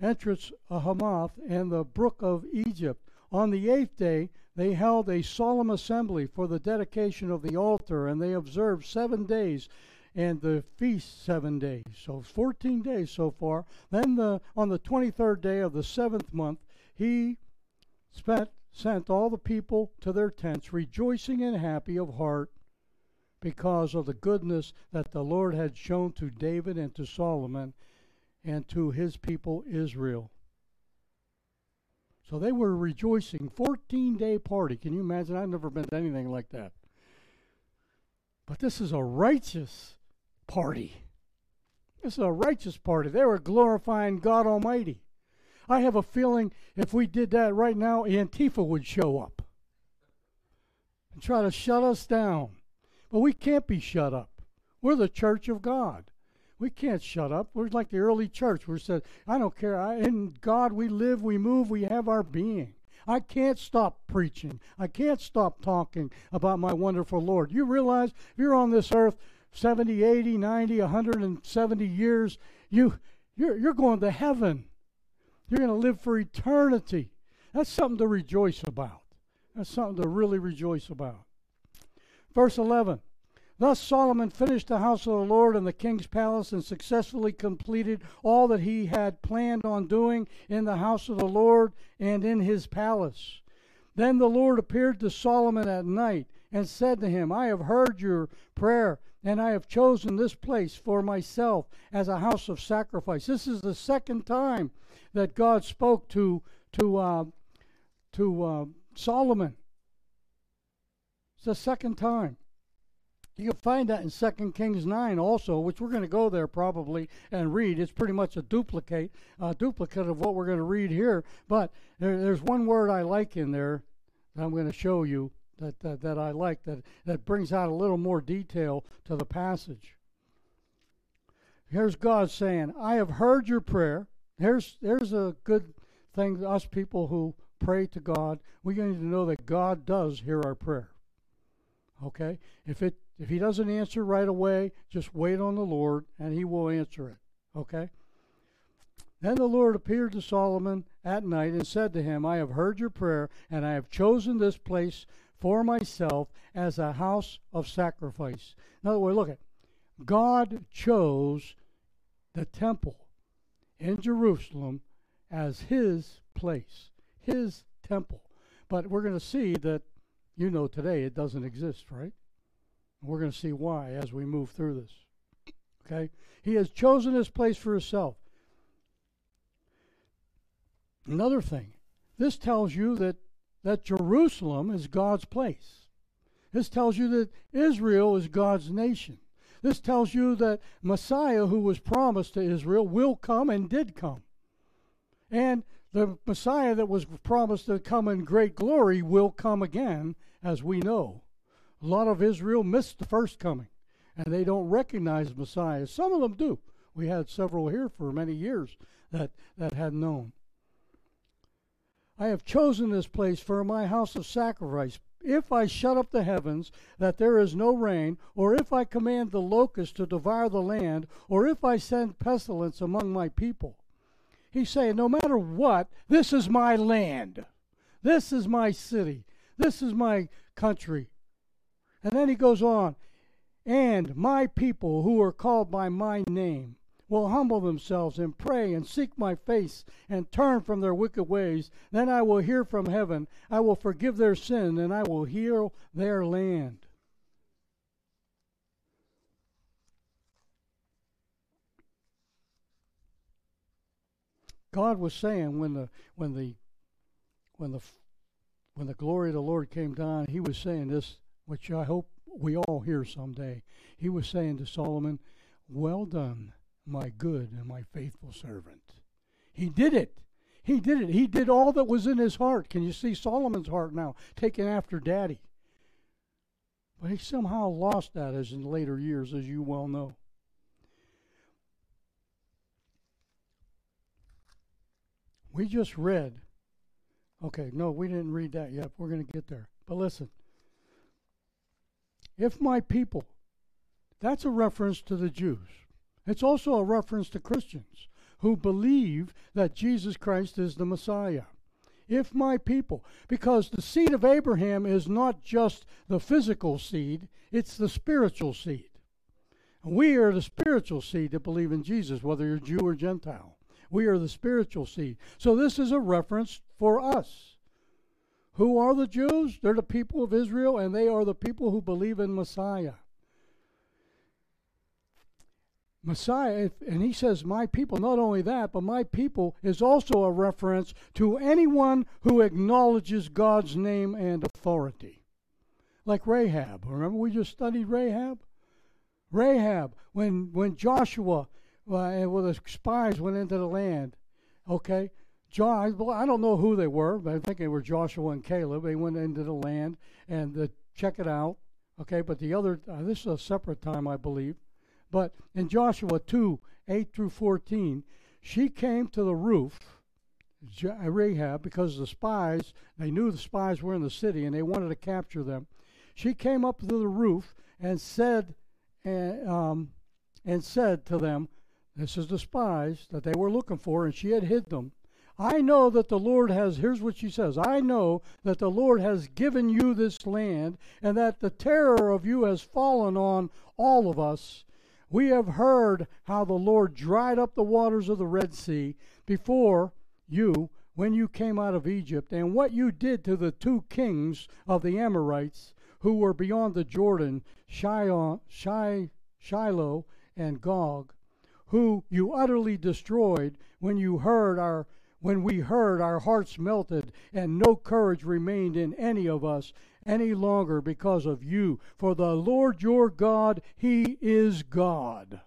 Entrance Hamath and the brook of Egypt. On the eighth day, they held a solemn assembly for the dedication of the altar, and they observed seven days and the feast seven days. So 14 days so far. Then the on the 23rd day of the seventh month, he spent, sent all the people to their tents, rejoicing and happy of heart, because of the goodness that the Lord had shown to David and to Solomon and to his people Israel. So they were rejoicing. 14 day party. Can you imagine? I've never been to anything like that. But this is a righteous party. This is a righteous party. They were glorifying God Almighty. I have a feeling if we did that right now, Antifa would show up and try to shut us down. But we can't be shut up. We're the church of God. We can't shut up. We're like the early church. We said, I don't care. I, in God we live, we move, we have our being. I can't stop preaching. I can't stop talking about my wonderful Lord. You realize if you're on this earth 70, 80, 90, 170 years, you, you're, you're going to heaven. You're going to live for eternity. That's something to rejoice about. That's something to really rejoice about. Verse 11 Thus Solomon finished the house of the Lord and the king's palace and successfully completed all that he had planned on doing in the house of the Lord and in his palace. Then the Lord appeared to Solomon at night and said to him, I have heard your prayer, and I have chosen this place for myself as a house of sacrifice. This is the second time that God spoke to to uh, to uh, Solomon. It's the second time. You can find that in 2 Kings 9 also, which we're going to go there probably and read. It's pretty much a duplicate, a duplicate of what we're going to read here. But there, there's one word I like in there that I'm going to show you that, that, that I like that, that brings out a little more detail to the passage. Here's God saying, I have heard your prayer. Here's, there's a good thing us people who pray to God. We need to know that God does hear our prayer. Okay? If it if he doesn't answer right away, just wait on the Lord and he will answer it. Okay? Then the Lord appeared to Solomon at night and said to him, I have heard your prayer, and I have chosen this place for myself as a house of sacrifice. In other words, look at God chose the temple in Jerusalem as his place, his temple. But we're going to see that, you know, today it doesn't exist, right? We're going to see why as we move through this. Okay? He has chosen this place for himself. Another thing, this tells you that, that Jerusalem is God's place. This tells you that Israel is God's nation. This tells you that Messiah, who was promised to Israel, will come and did come. And the Messiah that was promised to come in great glory will come again, as we know. A lot of Israel missed the first coming, and they don't recognize Messiah. Some of them do. We had several here for many years that, that had known. I have chosen this place for my house of sacrifice. If I shut up the heavens that there is no rain, or if I command the locusts to devour the land, or if I send pestilence among my people. He's saying, no matter what, this is my land. This is my city. This is my country. And then he goes on, and my people who are called by my name will humble themselves and pray and seek my face and turn from their wicked ways. Then I will hear from heaven. I will forgive their sin and I will heal their land. God was saying when the when the when the when the glory of the Lord came down, he was saying this which I hope we all hear someday. He was saying to Solomon, Well done, my good and my faithful servant. He did it. He did it. He did all that was in his heart. Can you see Solomon's heart now, taking after daddy? But he somehow lost that as in later years, as you well know. We just read. Okay, no, we didn't read that yet. We're going to get there. But listen. If my people, that's a reference to the Jews. It's also a reference to Christians who believe that Jesus Christ is the Messiah. If my people, because the seed of Abraham is not just the physical seed, it's the spiritual seed. We are the spiritual seed that believe in Jesus, whether you're Jew or Gentile. We are the spiritual seed. So this is a reference for us. Who are the Jews? They're the people of Israel, and they are the people who believe in Messiah. Messiah, and he says, My people, not only that, but my people is also a reference to anyone who acknowledges God's name and authority. Like Rahab. Remember, we just studied Rahab? Rahab, when, when Joshua uh, and the spies went into the land, okay? John, well, I don't know who they were, but I think they were Joshua and Caleb. They went into the land and uh, check it out, okay? But the other, uh, this is a separate time, I believe. But in Joshua 2 8 through 14, she came to the roof, Rahab, because the spies, they knew the spies were in the city and they wanted to capture them. She came up to the roof and said, um, and said to them, This is the spies that they were looking for, and she had hid them. I know that the Lord has, here's what she says I know that the Lord has given you this land, and that the terror of you has fallen on all of us. We have heard how the Lord dried up the waters of the Red Sea before you when you came out of Egypt, and what you did to the two kings of the Amorites who were beyond the Jordan, Shiloh, Shiloh and Gog, who you utterly destroyed when you heard our when we heard our hearts melted and no courage remained in any of us any longer because of you. For the Lord your God he is God.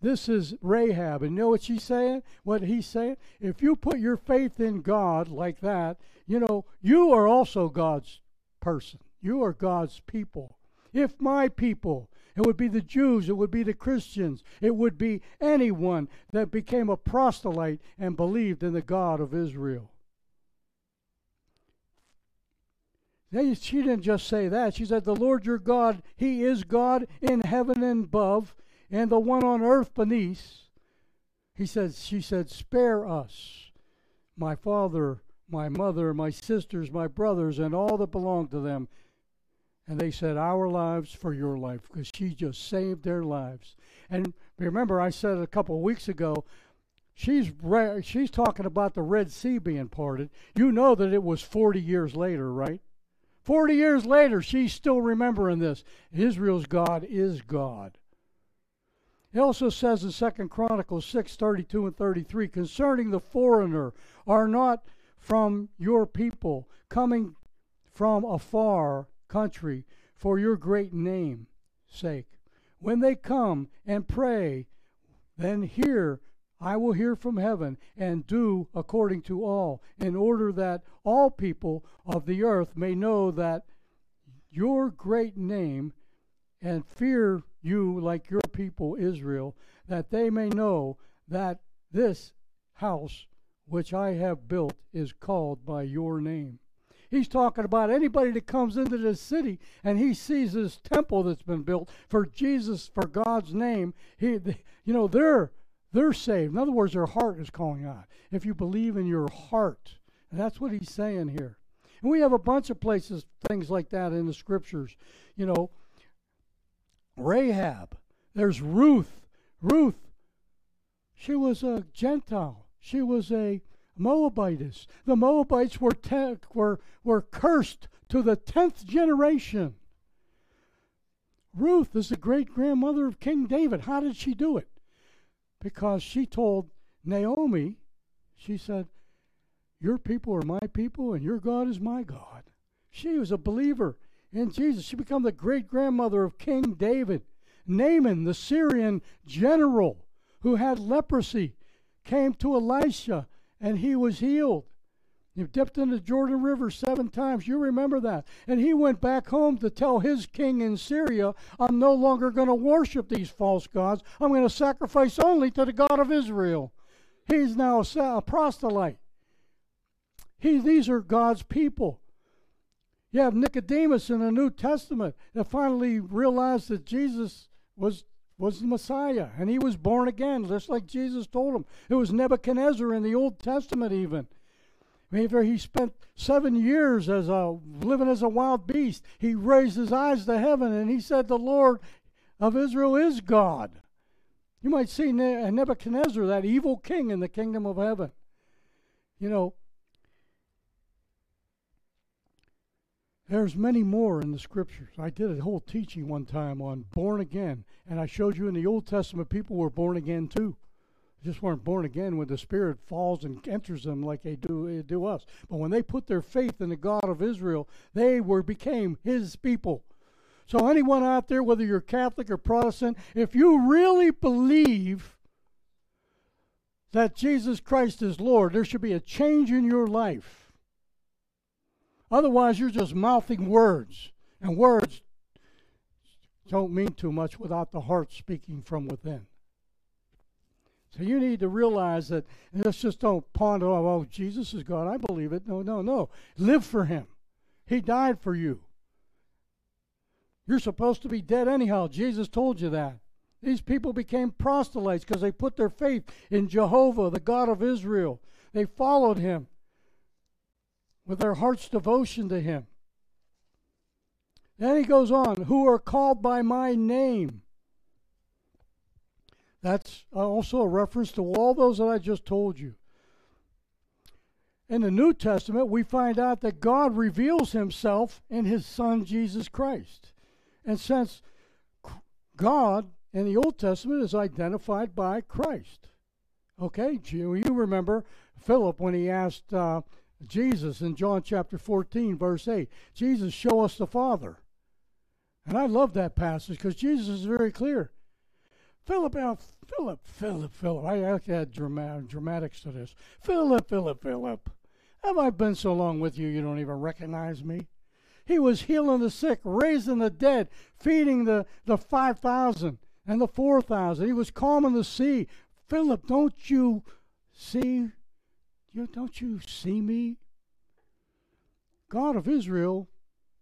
This is Rahab. And you know what she's saying? What he's saying? If you put your faith in God like that you know you are also God's person. You are God's people. If my people it would be the Jews, it would be the Christians, it would be anyone that became a proselyte and believed in the God of Israel. She didn't just say that. She said, The Lord your God, He is God in heaven and above, and the one on earth beneath. He said, She said, Spare us, my father, my mother, my sisters, my brothers, and all that belong to them and they said, Our lives for your life, because she just saved their lives. And remember, I said a couple of weeks ago, she's, re- she's talking about the Red Sea being parted. You know that it was 40 years later, right? 40 years later, she's still remembering this. Israel's God is God. It also says in Second Chronicles 6 32 and 33 concerning the foreigner are not from your people, coming from afar country for your great name sake. When they come and pray, then hear, I will hear from heaven and do according to all, in order that all people of the earth may know that your great name and fear you like your people Israel, that they may know that this house which I have built is called by your name. He's talking about anybody that comes into this city and he sees this temple that's been built for Jesus, for God's name. He, you know, they're they're saved. In other words, their heart is calling out. If you believe in your heart, and that's what he's saying here. And we have a bunch of places, things like that in the scriptures. You know, Rahab. There's Ruth. Ruth. She was a Gentile. She was a Moabites. The Moabites were, te- were, were cursed to the tenth generation. Ruth is the great grandmother of King David. How did she do it? Because she told Naomi, she said, Your people are my people and your God is my God. She was a believer in Jesus. She became the great grandmother of King David. Naaman, the Syrian general who had leprosy, came to Elisha and he was healed. He dipped in the Jordan River seven times. You remember that. And he went back home to tell his king in Syria, I'm no longer going to worship these false gods. I'm going to sacrifice only to the God of Israel. He's now a, proselyte. He, these are God's people. You have Nicodemus in the New Testament that finally realized that Jesus was was the Messiah, and he was born again, just like Jesus told him. It was Nebuchadnezzar in the Old Testament, even. Maybe he spent seven years as a living as a wild beast. He raised his eyes to heaven and he said, "The Lord of Israel is God." You might see Nebuchadnezzar, that evil king in the kingdom of heaven. You know, There's many more in the scriptures. I did a whole teaching one time on born again, and I showed you in the Old Testament people were born again too. They just weren't born again when the Spirit falls and enters them like they do they do us. But when they put their faith in the God of Israel, they were became His people. So anyone out there, whether you're Catholic or Protestant, if you really believe that Jesus Christ is Lord, there should be a change in your life. Otherwise, you're just mouthing words, and words don't mean too much without the heart speaking from within. So you need to realize that let's just don't ponder, oh, oh, Jesus is God. I believe it. No, no, no. Live for Him. He died for you. You're supposed to be dead anyhow. Jesus told you that. These people became proselytes because they put their faith in Jehovah, the God of Israel. They followed Him with their heart's devotion to Him. Then he goes on, who are called by my name. That's also a reference to all those that I just told you. In the New Testament, we find out that God reveals himself in his Son, Jesus Christ. And since God in the Old Testament is identified by Christ. Okay, you remember Philip when he asked uh, Jesus in John chapter 14, verse 8, Jesus, show us the Father. And I love that passage because Jesus is very clear. Philip, Philip, Philip, Philip. I actually had dramatic, dramatics to this. Philip, Philip, Philip. Have I been so long with you you don't even recognize me? He was healing the sick, raising the dead, feeding the, the 5,000 and the 4,000. He was calming the sea. Philip, don't you see? You, don't you see me? God of Israel,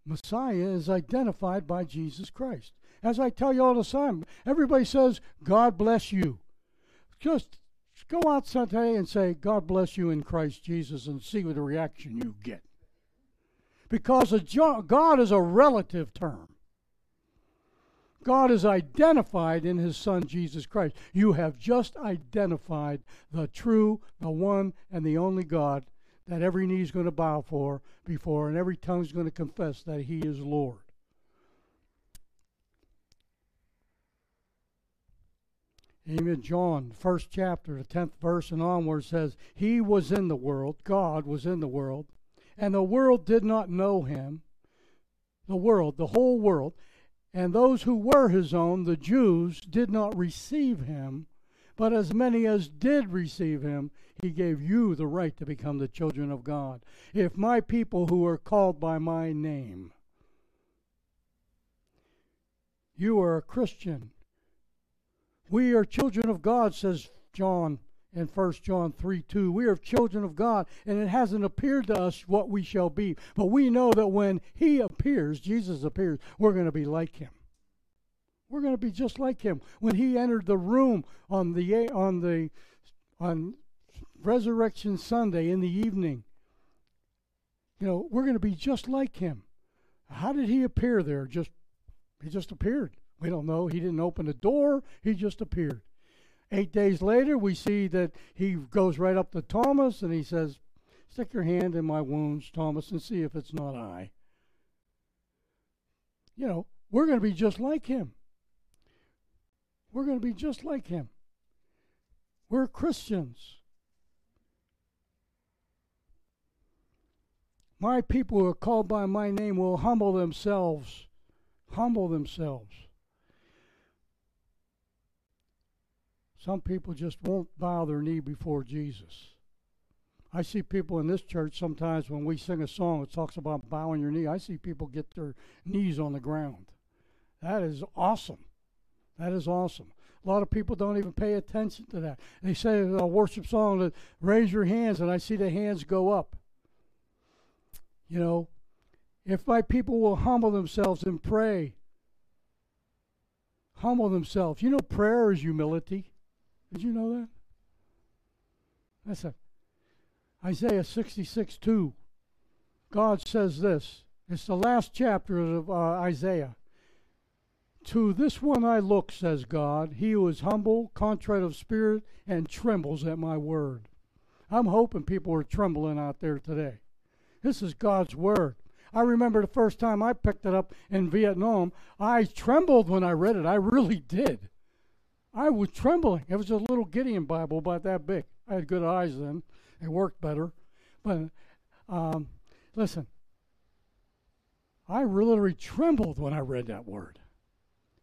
Messiah, is identified by Jesus Christ. As I tell you all the time, everybody says, God bless you. Just go out today and say, God bless you in Christ Jesus and see what the reaction you get. Because God is a relative term. God is identified in his Son Jesus Christ. You have just identified the true, the one, and the only God that every knee is going to bow for before and every tongue is going to confess that he is Lord. Even John, first chapter, the tenth verse and onward says, He was in the world, God was in the world, and the world did not know him. The world, the whole world, and those who were his own, the Jews, did not receive him. But as many as did receive him, he gave you the right to become the children of God. If my people who are called by my name, you are a Christian, we are children of God, says John in 1 John 3 2. We are children of God, and it hasn't appeared to us what we shall be. But we know that when He appears, Jesus appears, we're going to be like Him. We're going to be just like Him. When He entered the room on the on the on Resurrection Sunday in the evening, you know, we're going to be just like Him. How did He appear there? Just He just appeared. We don't know. He didn't open the door, he just appeared. Eight days later, we see that he goes right up to Thomas and he says, Stick your hand in my wounds, Thomas, and see if it's not I. You know, we're going to be just like him. We're going to be just like him. We're Christians. My people who are called by my name will humble themselves. Humble themselves. Some people just won't bow their knee before Jesus. I see people in this church sometimes when we sing a song that talks about bowing your knee, I see people get their knees on the ground. That is awesome. That is awesome. A lot of people don't even pay attention to that. They say a worship song that raise your hands, and I see the hands go up. You know, if my people will humble themselves and pray, humble themselves. You know, prayer is humility. Did you know that? That's a Isaiah 66 2. God says this. It's the last chapter of uh, Isaiah. To this one I look, says God, he who is humble, contrite of spirit, and trembles at my word. I'm hoping people are trembling out there today. This is God's word. I remember the first time I picked it up in Vietnam, I trembled when I read it. I really did. I was trembling. It was a little Gideon Bible about that big. I had good eyes then. It worked better. But um, listen, I literally trembled when I read that word.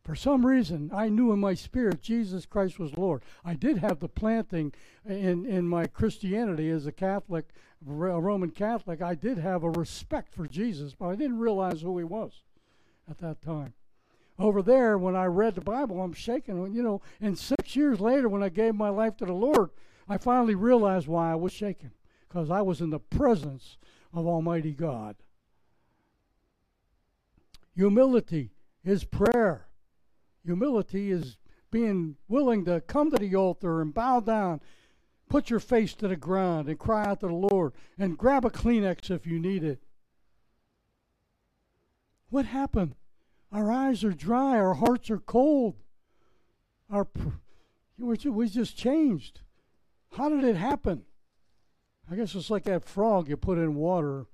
For some reason, I knew in my spirit Jesus Christ was Lord. I did have the planting in, in my Christianity as a Catholic, a Roman Catholic. I did have a respect for Jesus, but I didn't realize who he was at that time. Over there, when I read the Bible, I'm shaking. You know, and six years later, when I gave my life to the Lord, I finally realized why I was shaking because I was in the presence of Almighty God. Humility is prayer. Humility is being willing to come to the altar and bow down, put your face to the ground and cry out to the Lord, and grab a Kleenex if you need it. What happened? Our eyes are dry, our hearts are cold. Our we just changed. How did it happen? I guess it's like that frog you put in water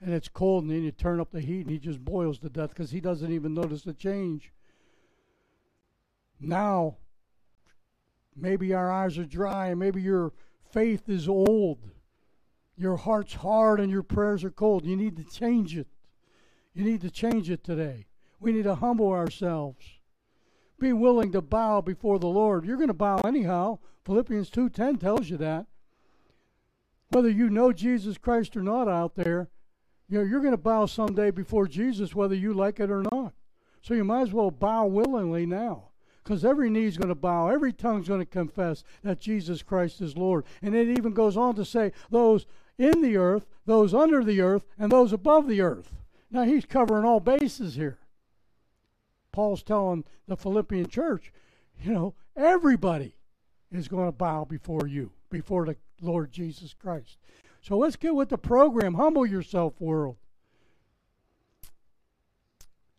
and it's cold and then you turn up the heat and he just boils to death because he doesn't even notice the change. Now, maybe our eyes are dry and maybe your faith is old. Your heart's hard and your prayers are cold. You need to change it. You need to change it today. We need to humble ourselves. Be willing to bow before the Lord. You're going to bow anyhow. Philippians 2:10 tells you that. Whether you know Jesus Christ or not out there, you know, you're going to bow someday before Jesus whether you like it or not. So you might as well bow willingly now. Because every knee is going to bow, every tongue's going to confess that Jesus Christ is Lord. And it even goes on to say, those in the earth, those under the earth, and those above the earth. Now he's covering all bases here. Paul's telling the Philippian church, you know, everybody is going to bow before you, before the Lord Jesus Christ. So let's get with the program. Humble yourself, world.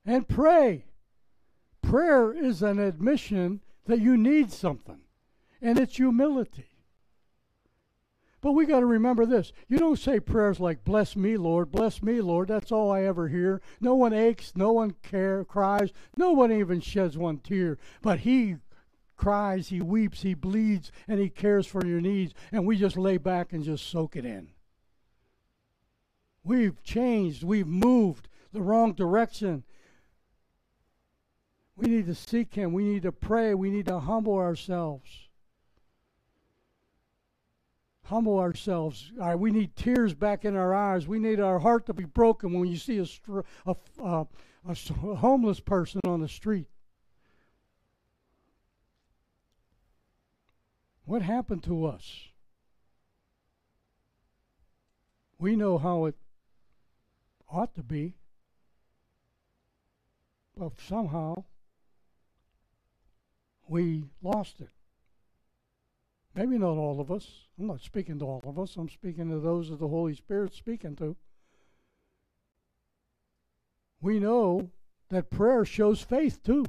And pray. Prayer is an admission that you need something, and it's humility. But we got to remember this. You don't say prayers like, Bless me, Lord, bless me, Lord. That's all I ever hear. No one aches, no one care, cries, no one even sheds one tear. But He cries, He weeps, He bleeds, and He cares for your needs. And we just lay back and just soak it in. We've changed, we've moved the wrong direction. We need to seek Him. We need to pray. We need to humble ourselves. Humble ourselves. All right, we need tears back in our eyes. We need our heart to be broken when you see a, str- a, a, a homeless person on the street. What happened to us? We know how it ought to be, but somehow we lost it. Maybe not all of us. I'm not speaking to all of us. I'm speaking to those that the Holy Spirit's speaking to. We know that prayer shows faith too.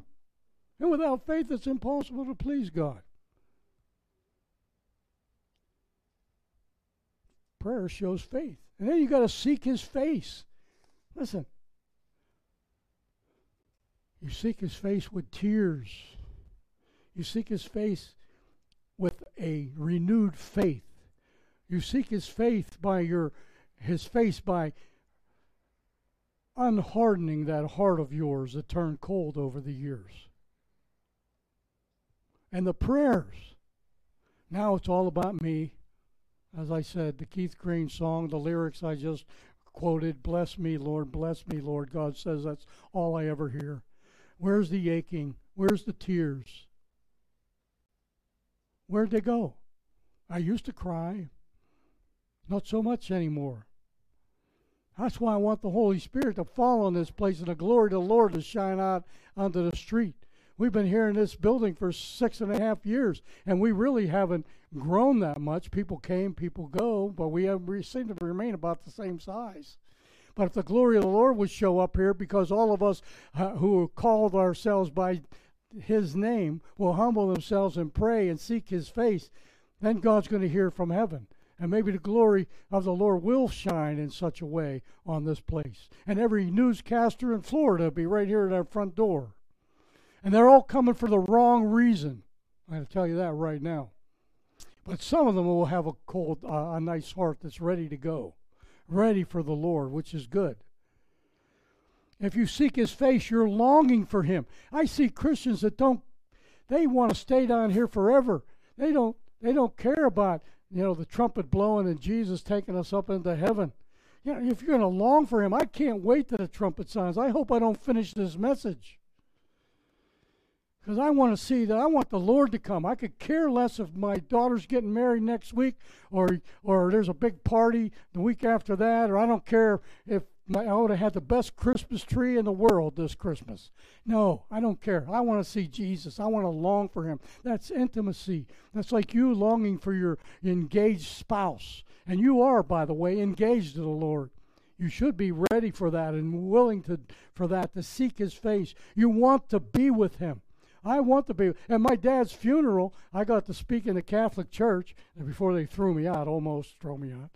And without faith, it's impossible to please God. Prayer shows faith. And then you got to seek His face. Listen, you seek His face with tears. You seek his face a renewed faith. You seek his faith by your his face by unhardening that heart of yours that turned cold over the years. And the prayers. Now it's all about me. As I said, the Keith Green song, the lyrics I just quoted, bless me, Lord, bless me, Lord. God says that's all I ever hear. Where's the aching? Where's the tears? Where'd they go? I used to cry. Not so much anymore. That's why I want the Holy Spirit to fall on this place and the glory of the Lord to shine out onto the street. We've been here in this building for six and a half years, and we really haven't grown that much. People came, people go, but we, have, we seem to remain about the same size. But if the glory of the Lord would show up here, because all of us uh, who called ourselves by his name will humble themselves and pray and seek his face, then God's going to hear from heaven. And maybe the glory of the Lord will shine in such a way on this place. And every newscaster in Florida will be right here at our front door. And they're all coming for the wrong reason. I'm going to tell you that right now. But some of them will have a cold, uh, a nice heart that's ready to go, ready for the Lord, which is good. If you seek His face, you're longing for Him. I see Christians that don't, they want to stay down here forever. They don't, they don't care about, you know, the trumpet blowing and Jesus taking us up into heaven. You know, if you're going to long for Him, I can't wait till the trumpet sounds. I hope I don't finish this message. Because I want to see that I want the Lord to come. I could care less if my daughter's getting married next week or or there's a big party the week after that, or I don't care if I would have had the best Christmas tree in the world this Christmas. No, I don't care. I want to see Jesus. I want to long for him. That's intimacy. That's like you longing for your engaged spouse. And you are, by the way, engaged to the Lord. You should be ready for that and willing to for that to seek his face. You want to be with him. I want to be. At my dad's funeral, I got to speak in the Catholic Church before they threw me out, almost threw me out.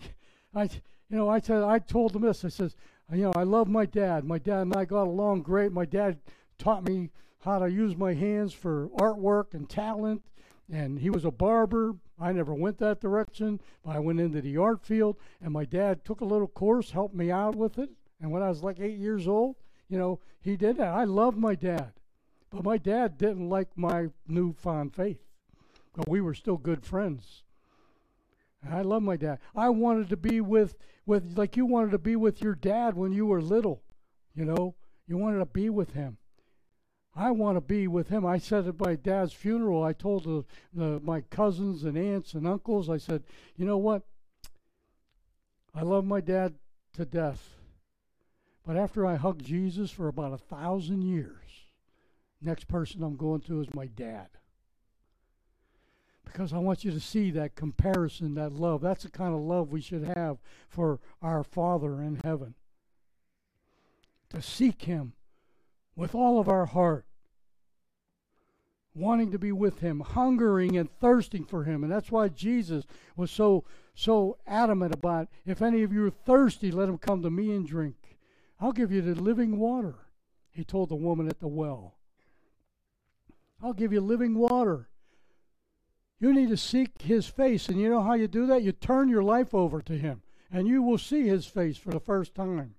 I, you know, I said I told them this. I says, you know, I love my dad. My dad and I got along great. My dad taught me how to use my hands for artwork and talent, and he was a barber. I never went that direction, but I went into the art field, and my dad took a little course, helped me out with it. And when I was like eight years old, you know, he did that. I loved my dad. But my dad didn't like my newfound faith. But we were still good friends. I love my dad. I wanted to be with with like you wanted to be with your dad when you were little. You know, you wanted to be with him. I want to be with him. I said at my dad's funeral, I told the, the, my cousins and aunts and uncles, I said, you know what? I love my dad to death. But after I hugged Jesus for about a thousand years, Next person I'm going to is my dad. Because I want you to see that comparison, that love. That's the kind of love we should have for our Father in heaven. To seek Him with all of our heart, wanting to be with Him, hungering and thirsting for Him. And that's why Jesus was so so adamant about if any of you are thirsty, let him come to me and drink. I'll give you the living water, he told the woman at the well. I'll give you living water. You need to seek his face. And you know how you do that? You turn your life over to him, and you will see his face for the first time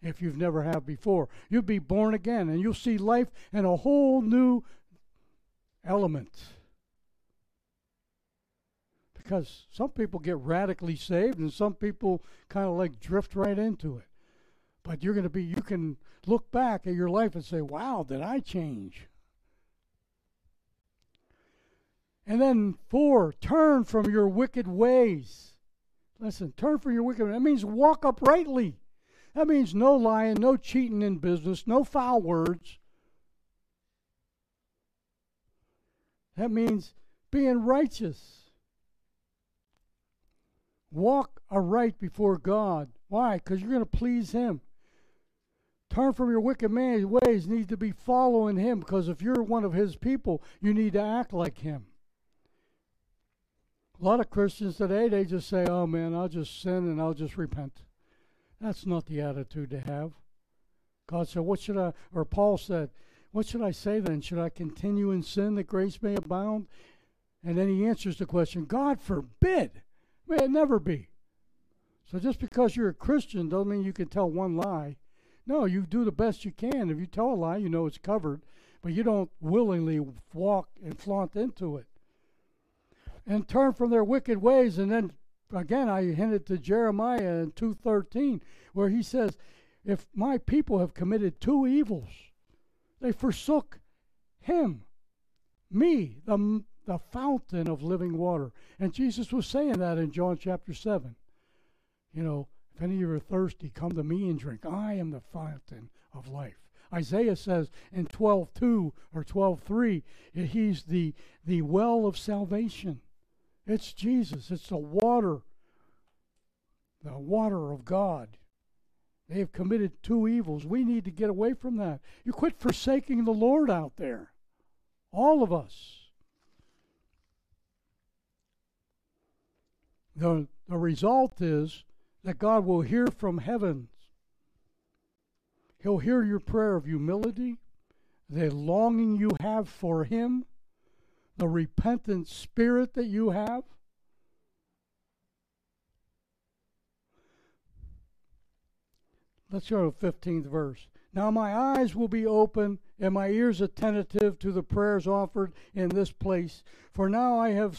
if you've never have before. You'll be born again, and you'll see life in a whole new element. Because some people get radically saved, and some people kind of like drift right into it. But you're going to be, you can look back at your life and say, wow, did I change? And then four, turn from your wicked ways. Listen, turn from your wicked ways. That means walk uprightly. That means no lying, no cheating in business, no foul words. That means being righteous. Walk aright before God. Why? Because you're going to please Him. Turn from your wicked man ways need to be following Him because if you're one of His people, you need to act like Him. A lot of Christians today, they just say, oh man, I'll just sin and I'll just repent. That's not the attitude to have. God said, what should I, or Paul said, what should I say then? Should I continue in sin that grace may abound? And then he answers the question, God forbid. May it never be. So just because you're a Christian doesn't mean you can tell one lie. No, you do the best you can. If you tell a lie, you know it's covered, but you don't willingly walk and flaunt into it and turn from their wicked ways. And then again, I hinted to Jeremiah in 2:13, where he says, "If my people have committed two evils, they forsook Him, me, the the fountain of living water." And Jesus was saying that in John chapter seven. You know, if any of you are thirsty, come to me and drink. I am the fountain of life. Isaiah says in 12:2 or 12:3, he's the the well of salvation. It's Jesus. It's the water, the water of God. They have committed two evils. We need to get away from that. You quit forsaking the Lord out there. All of us. the, the result is that God will hear from heavens. He'll hear your prayer of humility, the longing you have for Him, the repentant spirit that you have. Let's go to the 15th verse. Now my eyes will be open and my ears attentive to the prayers offered in this place. For now I have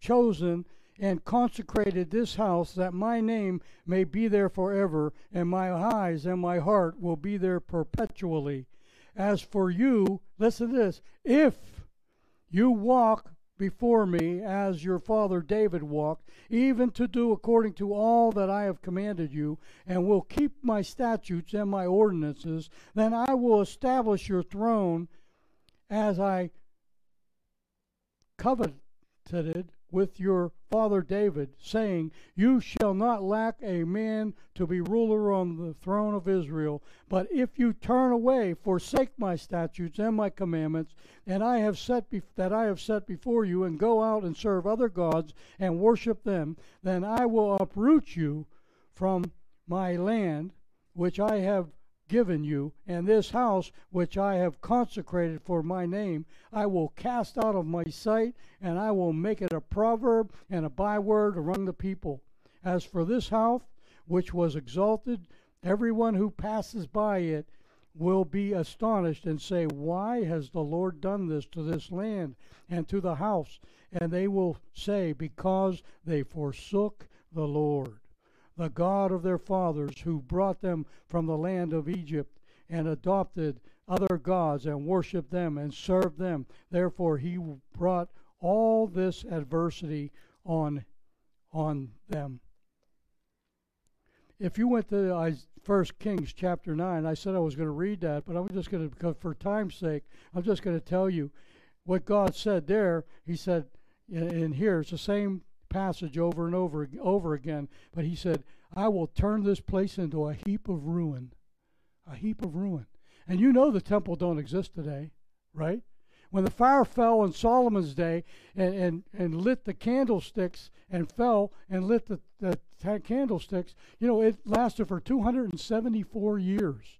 chosen and consecrated this house that my name may be there forever, and my eyes and my heart will be there perpetually. As for you, listen to this if you walk before me as your father David walked, even to do according to all that I have commanded you, and will keep my statutes and my ordinances, then I will establish your throne as I coveted with your father David, saying, You shall not lack a man to be ruler on the throne of Israel. But if you turn away, forsake my statutes and my commandments, and I have set be- that I have set before you, and go out and serve other gods and worship them, then I will uproot you from my land, which I have given you, and this house which I have consecrated for my name, I will cast out of my sight, and I will make it a proverb and a byword among the people. As for this house which was exalted, everyone who passes by it will be astonished and say, Why has the Lord done this to this land and to the house? And they will say, Because they forsook the Lord the God of their fathers, who brought them from the land of Egypt, and adopted other gods, and worshipped them, and served them. Therefore, he brought all this adversity on, on them. If you went to First Kings chapter 9, I said I was going to read that, but I'm just going to, for time's sake, I'm just going to tell you what God said there. He said, in here, it's the same passage over and over over again. But he said, "I will turn this place into a heap of ruin, a heap of ruin." And you know the temple don't exist today, right? When the fire fell in Solomon's day and, and, and lit the candlesticks and fell and lit the, the candlesticks, you know, it lasted for 274 years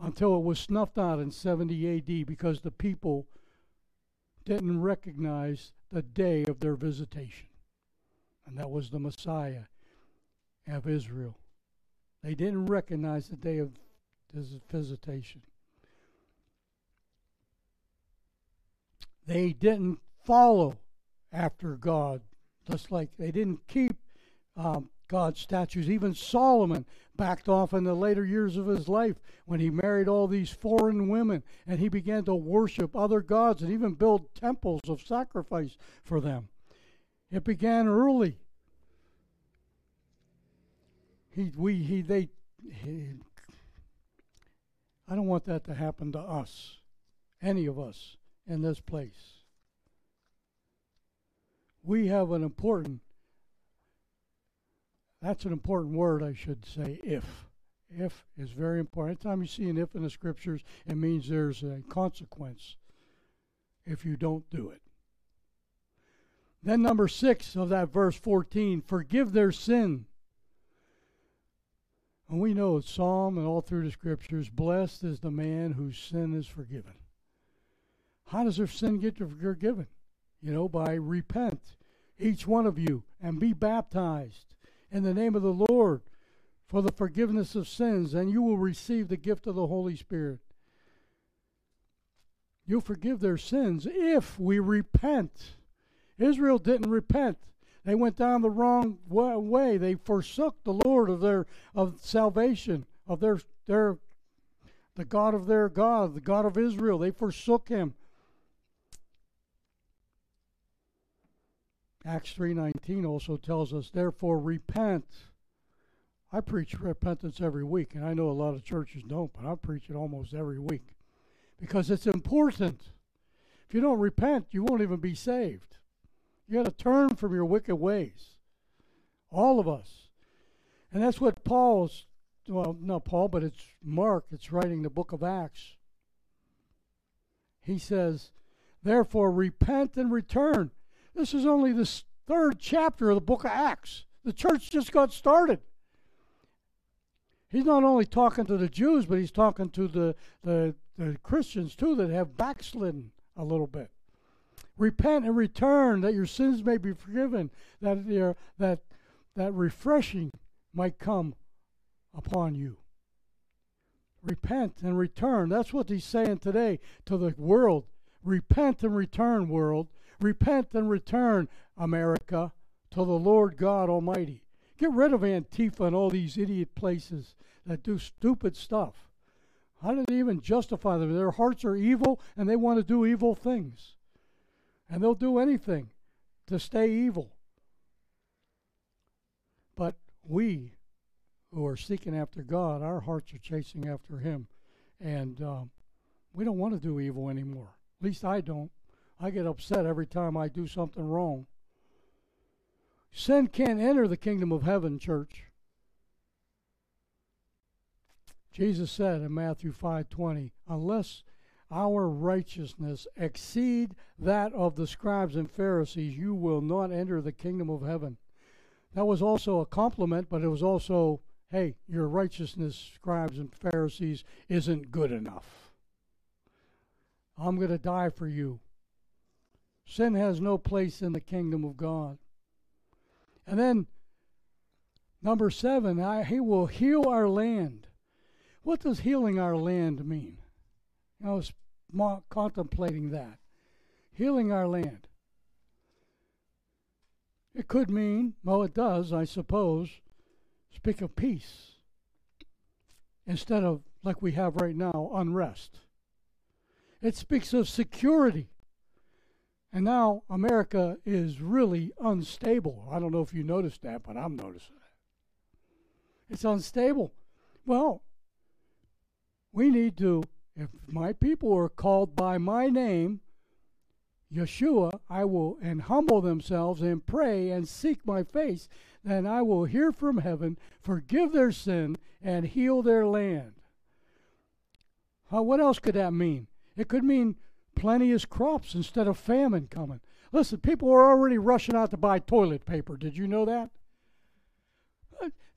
until it was snuffed out in 70 AD because the people didn't recognize the day of their visitation and that was the Messiah of Israel. They didn't recognize the day of his visitation. They didn't follow after God, just like they didn't keep um, God's statutes. Even Solomon backed off in the later years of his life when he married all these foreign women and he began to worship other gods and even build temples of sacrifice for them. It began early. He, we, he, they, he, I don't want that to happen to us, any of us in this place. We have an important, that's an important word, I should say, if. If is very important. Anytime you see an if in the scriptures, it means there's a consequence if you don't do it. Then, number six of that verse 14 forgive their sin. And we know it's Psalm and all through the scriptures blessed is the man whose sin is forgiven. How does their sin get forgiven? You know, by repent, each one of you, and be baptized in the name of the Lord for the forgiveness of sins, and you will receive the gift of the Holy Spirit. You'll forgive their sins if we repent. Israel didn't repent. They went down the wrong way. They forsook the Lord of their of salvation, of their their the God of their God, the God of Israel. They forsook him. Acts 3:19 also tells us, "Therefore repent." I preach repentance every week, and I know a lot of churches don't, but I preach it almost every week because it's important. If you don't repent, you won't even be saved. You got to turn from your wicked ways. All of us. And that's what Paul's, well, not Paul, but it's Mark It's writing the book of Acts. He says, Therefore, repent and return. This is only the, third chapter of the book of Acts. The church just got started. He's not only talking to the Jews, but he's talking to the, the, the Christians too that have backslidden a little bit. Repent and return that your sins may be forgiven, that, there- that, that refreshing might come upon you. Repent and return. That's what he's saying today to the world. Repent and return, world. Repent and return, America, to the Lord God Almighty. Get rid of Antifa and all these idiot places that do stupid stuff. How do they even justify them? Their hearts are evil and they want to do evil things. And they'll do anything to stay evil. But we who are seeking after God, our hearts are chasing after Him. And um, we don't want to do evil anymore. At least I don't. I get upset every time I do something wrong. Sin can't enter the kingdom of heaven, church. Jesus said in Matthew 5:20, "Unless our righteousness exceed that of the scribes and Pharisees, you will not enter the kingdom of heaven." That was also a compliment, but it was also, hey, your righteousness, scribes and Pharisees, isn't good enough. I'm going to die for you. Sin has no place in the kingdom of God. And then, number seven, I, He will heal our land. What does healing our land mean? Was mo- contemplating that. Healing our land. It could mean, well, it does, I suppose, speak of peace instead of, like we have right now, unrest. It speaks of security. And now America is really unstable. I don't know if you noticed that, but I'm noticing it. It's unstable. Well, we need to, if my people are called by my name, Yeshua, I will, and humble themselves and pray and seek my face, then I will hear from heaven, forgive their sin, and heal their land. Uh, what else could that mean? It could mean plenteous crops instead of famine coming. Listen, people are already rushing out to buy toilet paper. Did you know that?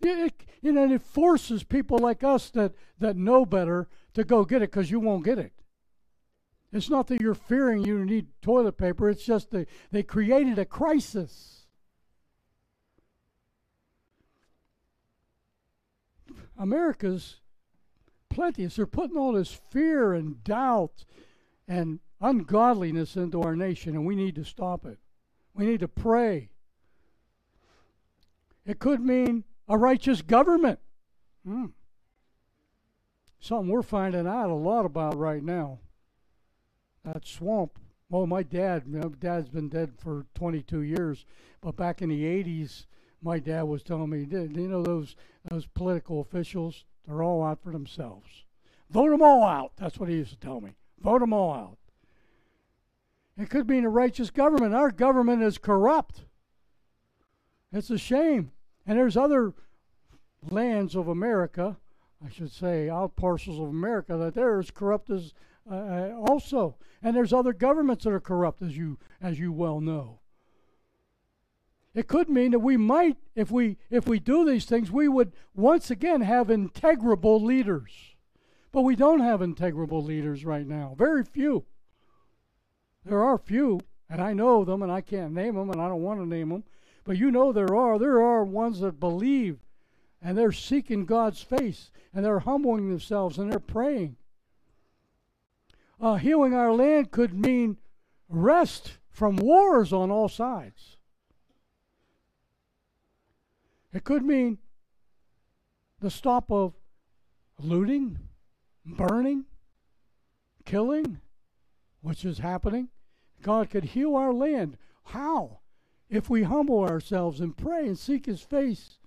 It, you know, it forces people like us that, that know better to go get it because you won't get it. It's not that you're fearing you need toilet paper, it's just that they created a crisis. America's plenteous. They're putting all this fear and doubt and ungodliness into our nation, and we need to stop it. We need to pray. It could mean a righteous government. Hmm. Something we're finding out a lot about right now. That swamp. Well, my dad, my dad's been dead for 22 years, but back in the 80s, my dad was telling me, you know, those those political officials, they're all out for themselves. Vote them all out. That's what he used to tell me. Vote them all out. It could mean a righteous government. Our government is corrupt. It's a shame. And there's other lands of America, I should say, out parcels of America that they're as corrupt as uh, uh, also. And there's other governments that are corrupt, as you as you well know. It could mean that we might, if we if we do these things, we would once again have integrable leaders. But we don't have integrable leaders right now. Very few. There are few, and I know them, and I can't name them, and I don't want to name them. But you know there are. There are ones that believe, and they're seeking God's face, and they're humbling themselves, and they're praying. Uh, healing our land could mean rest from wars on all sides. It could mean the stop of looting, burning, killing, which is happening. God could heal our land. How? If we humble ourselves and pray and seek His face,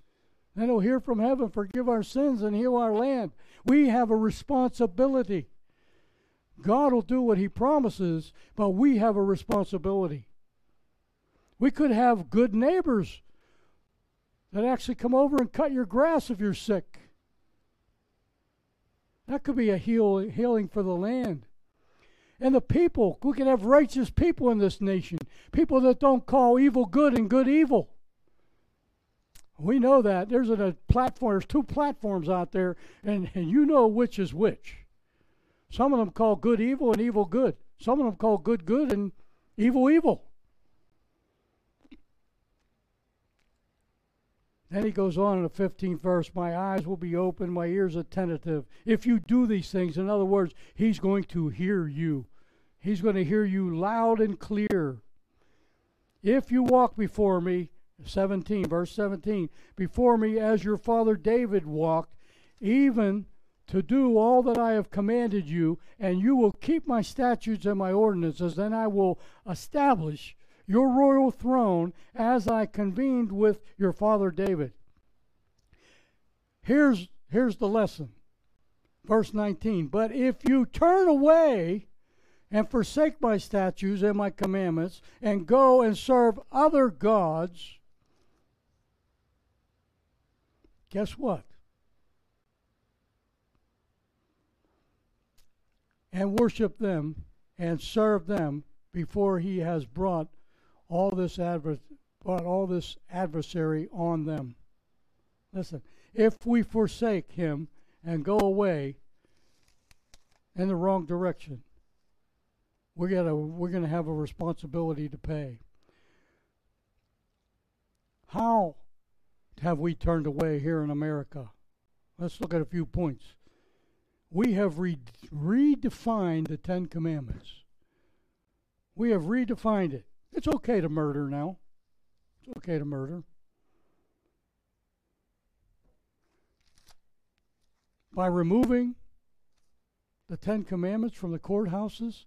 then He'll hear from heaven, forgive our sins, and heal our land. We have a responsibility. God will do what He promises, but we have a responsibility. We could have good neighbors that actually come over and cut your grass if you're sick. That could be a heal, healing for the land. And the people, we can have righteous people in this nation, people that don't call evil good and good evil. We know that. There's a platform, there's two platforms out there, and, and you know which is which. Some of them call good evil and evil good. Some of them call good good and evil evil. Then he goes on in the 15th verse My eyes will be open, my ears attentive. If you do these things, in other words, he's going to hear you. He's going to hear you loud and clear. If you walk before me, 17, verse 17, before me as your father David walked, even to do all that I have commanded you, and you will keep my statutes and my ordinances, then I will establish your royal throne as I convened with your father David. Here's, here's the lesson. Verse 19 But if you turn away and forsake my statutes and my commandments, and go and serve other gods, guess what? And worship them and serve them before he has brought all this adver- brought all this adversary on them. Listen, if we forsake him and go away in the wrong direction, we're gonna we're gonna have a responsibility to pay. How have we turned away here in America? Let's look at a few points. We have re- redefined the Ten Commandments. We have redefined it. It's okay to murder now. It's okay to murder. By removing the Ten Commandments from the courthouses,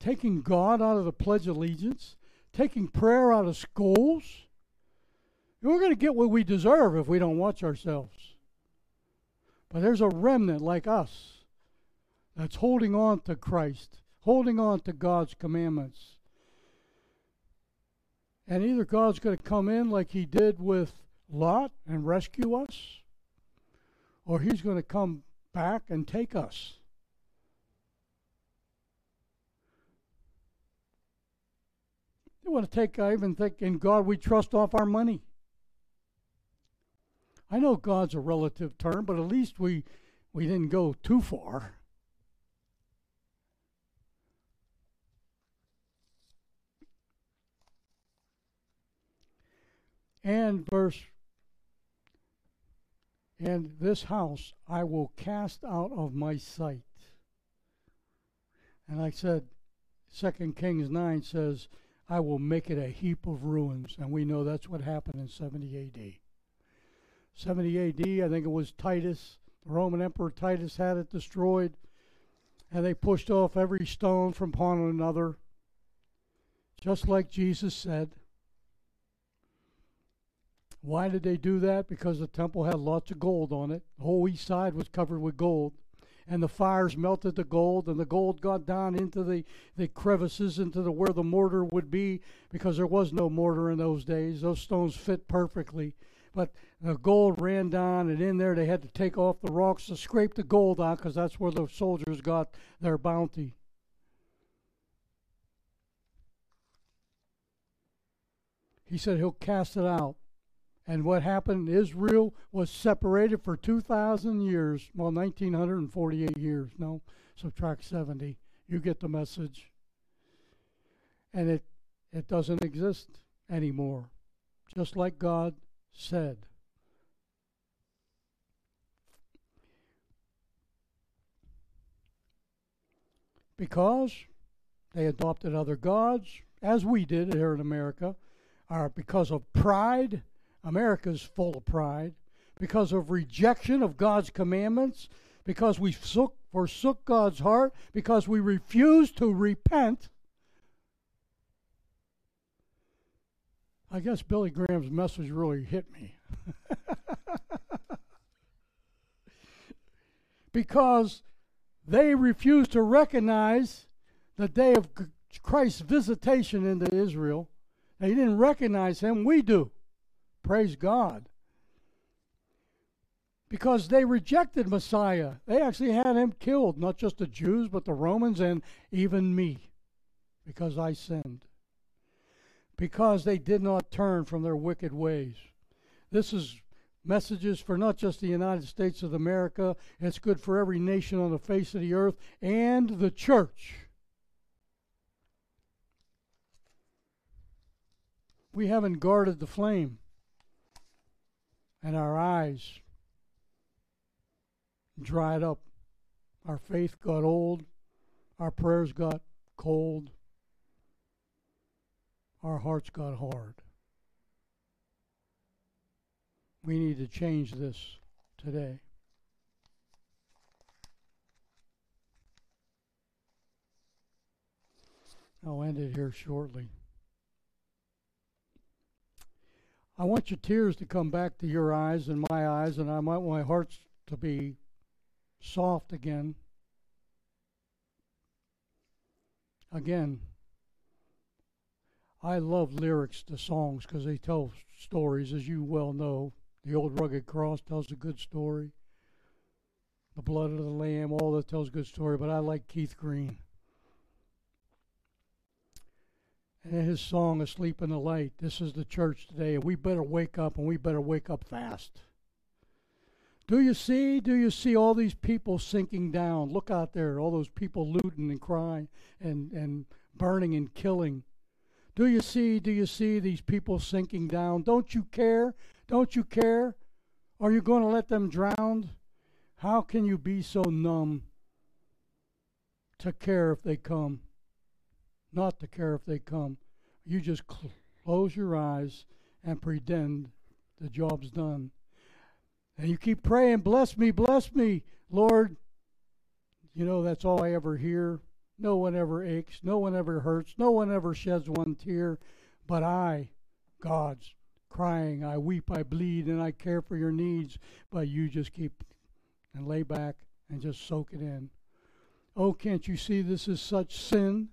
taking God out of the Pledge of Allegiance, taking prayer out of schools, we're going to get what we deserve if we don't watch ourselves. But there's a remnant like us that's holding on to Christ, holding on to God's commandments. And either God's going to come in like he did with Lot and rescue us, or he's going to come back and take us. They want to take, I even think, in God we trust off our money. I know God's a relative term, but at least we, we didn't go too far. And verse, and this house I will cast out of my sight. And I said, Second Kings 9 says, I will make it a heap of ruins. And we know that's what happened in 70 AD. 70 AD, I think it was Titus, the Roman Emperor Titus had it destroyed. And they pushed off every stone from one another, just like Jesus said. Why did they do that? Because the temple had lots of gold on it. The whole east side was covered with gold. And the fires melted the gold, and the gold got down into the, the crevices, into the where the mortar would be, because there was no mortar in those days. Those stones fit perfectly. But the gold ran down, and in there they had to take off the rocks to scrape the gold out, because that's where the soldiers got their bounty. He said he'll cast it out. And what happened, Israel was separated for 2,000 years. Well, 1948 years. No, subtract 70. You get the message. And it, it doesn't exist anymore, just like God said. Because they adopted other gods, as we did here in America, are because of pride America's full of pride because of rejection of God's commandments, because we forsook, God's heart, because we refuse to repent. I guess Billy Graham's message really hit me. because they refused to recognize the day of Christ's visitation into Israel. They didn't recognize him, we do. Praise God. because they rejected Messiah. They actually had him killed, not just the Jews, but the Romans and even me, because I sinned. Because they did not turn from their wicked ways. This is messages for not just the United States of America, it's good for every nation on the face of the earth and the church. We haven't guarded the flame, and our eyes dried up. Our faith got old. Our prayers got cold. Our hearts got hard. We need to change this today. I'll end it here shortly. I want your tears to come back to your eyes and my eyes, and I want my hearts to be soft again. Again, I love lyrics to songs because they tell stories, as you well know. The old rugged cross tells a good story. The blood of the lamb, all that tells a good story. But I like Keith Green. And his song, Asleep in the Light. This is the church today, and we better wake up, and we better wake up fast. Do you see? Do you see all these people sinking down? Look out there, all those people looting and crying and, and burning and killing. Do you see? Do you see these people sinking down? Don't you care? Don't you care? Are you going to let them drown? How can you be so numb to care if they come? Not to care if they come. You just cl- close your eyes and pretend the job's done. And you keep praying, bless me, bless me, Lord. You know, that's all I ever hear. No one ever aches. No one ever hurts. No one ever sheds one tear. But I, God's crying, I weep, I bleed, and I care for your needs. But you just keep and lay back and just soak it in. Oh, can't you see this is such sin?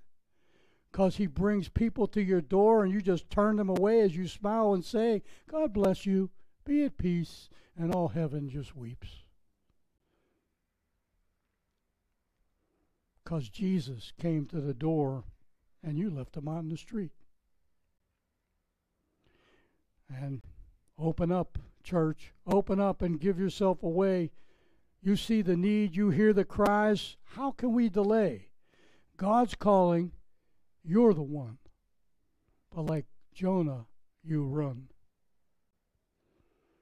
Because he brings people to your door and you just turn them away as you smile and say, God bless you, be at peace, and all heaven just weeps. Because Jesus came to the door and you left him in the street. And open up, church. Open up and give yourself away. You see the need, you hear the cries. How can we delay? God's calling, you're the one. But like Jonah, you run.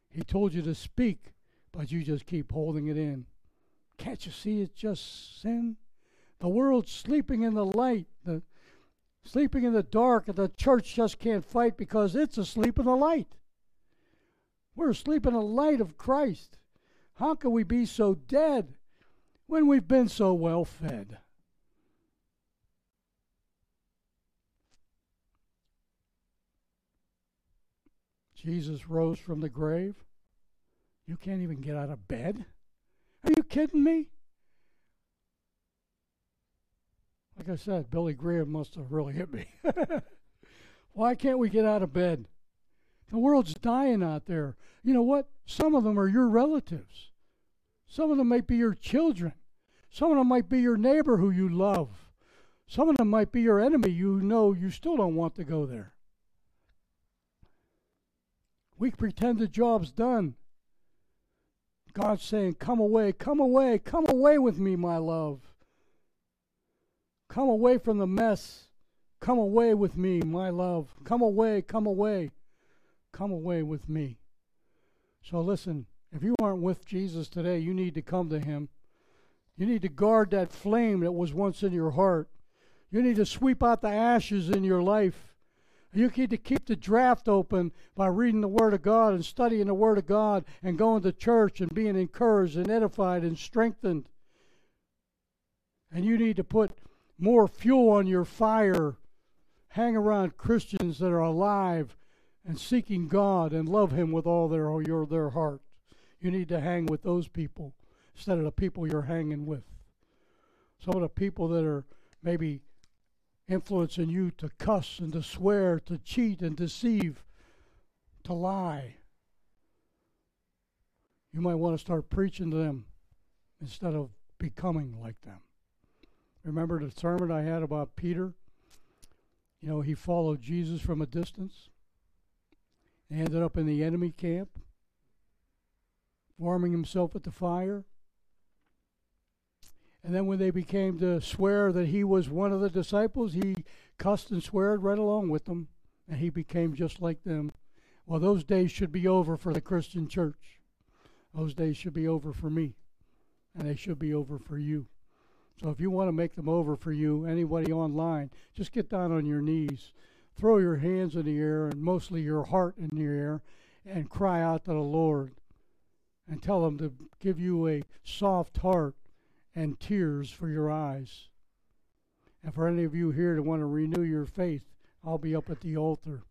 He told you to speak, but you just keep holding it in. Can't you see it's just sin? The world's sleeping in the light, the sleeping in the dark, and the church just can't fight because it's asleep in the light. We're asleep in the light of Christ. How can we be so dead when we've been so well fed? Jesus rose from the grave. You can't even get out of bed? Are you kidding me? Like I said, Billy Graham must have really hit me. Why can't we get out of bed? The world's dying out there. You know what? Some of them are your relatives. Some of them might be your children. Some of them might be your neighbor who you love. Some of them might be your enemy you know you still don't want to go there. We pretend the job's done. God's saying, Come away, come away, come away with me, my love. Come away from the mess. Come away with me, my love. Come away, come away. Come away with me. So listen, if you aren't with Jesus today, you need to come to him. You need to guard that flame that was once in your heart. You need to sweep out the ashes in your life. You need to keep the draft open by reading the Word of God and studying the Word of God and going to church and being encouraged and edified and strengthened. And you need to put more fuel on your fire. Hang around Christians that are alive and seeking God and love Him with all their your their heart. You need to hang with those people instead of the people you're hanging with. Some of the people that are maybe influencing you to cuss and to swear, to cheat and deceive, to lie. You might want to start preaching to them instead of becoming like them. Remember the sermon I had about Peter? You know, he followed Jesus from a distance. He ended up in the enemy camp, warming himself at the fire. And then when they became to swear that he was one of the disciples, he cussed and swear right along with them, and he became just like them. Well, those days should be over for the Christian church. Those days should be over for me, and they should be over for you. So if you want to make them over for you, anybody online, just get down on your knees, throw your hands in the air, and mostly your heart in the air, and cry out to the Lord and tell him to give you a soft heart and tears for your eyes. And for any of you here that want to renew your faith, I'll be up at the altar.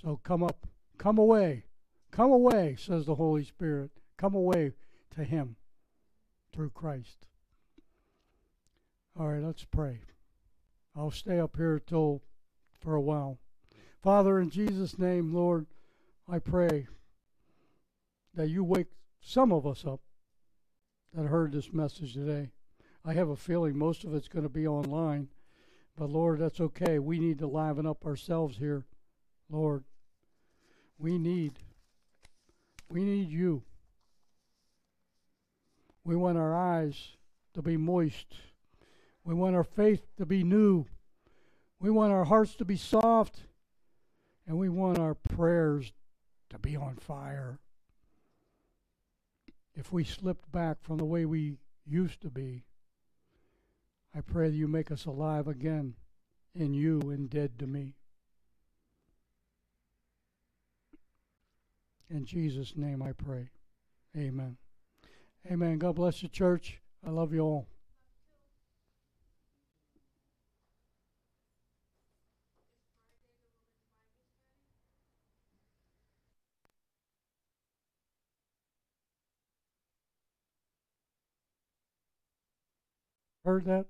So come up, come away, come away, says the Holy Spirit. Come away to Him through Christ. All right, let's pray. I'll stay up here till for a while. Father, in Jesus' name, Lord, I pray that you wake some of us up that heard this message today. I have a feeling most of it's going to be online, but Lord, that's okay. We need to liven up ourselves here, Lord. We need, we need you. We want our eyes to be moist. We want our faith to be new. We want our hearts to be soft. And we want our prayers to be on fire. If we slipped back from the way we used to be, I pray that you make us alive again in you and dead to me. In Jesus' name I pray. Amen. Amen. God bless the church. I love you all. Heard that?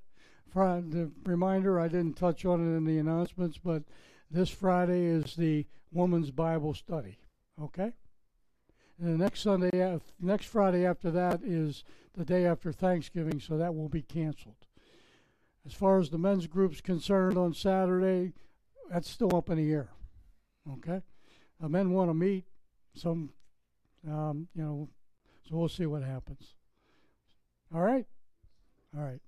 Fri- the reminder, I didn't touch on it in the announcements, but this Friday is the Woman's Bible Study. Okay? And the next Sunday, next Friday after that is the day after Thanksgiving, so that will be canceled. As far as the men's group's concerned on Saturday, that's still up in the air. Okay? The men want to meet, some, um, you know, so we'll see what happens. All right? All right.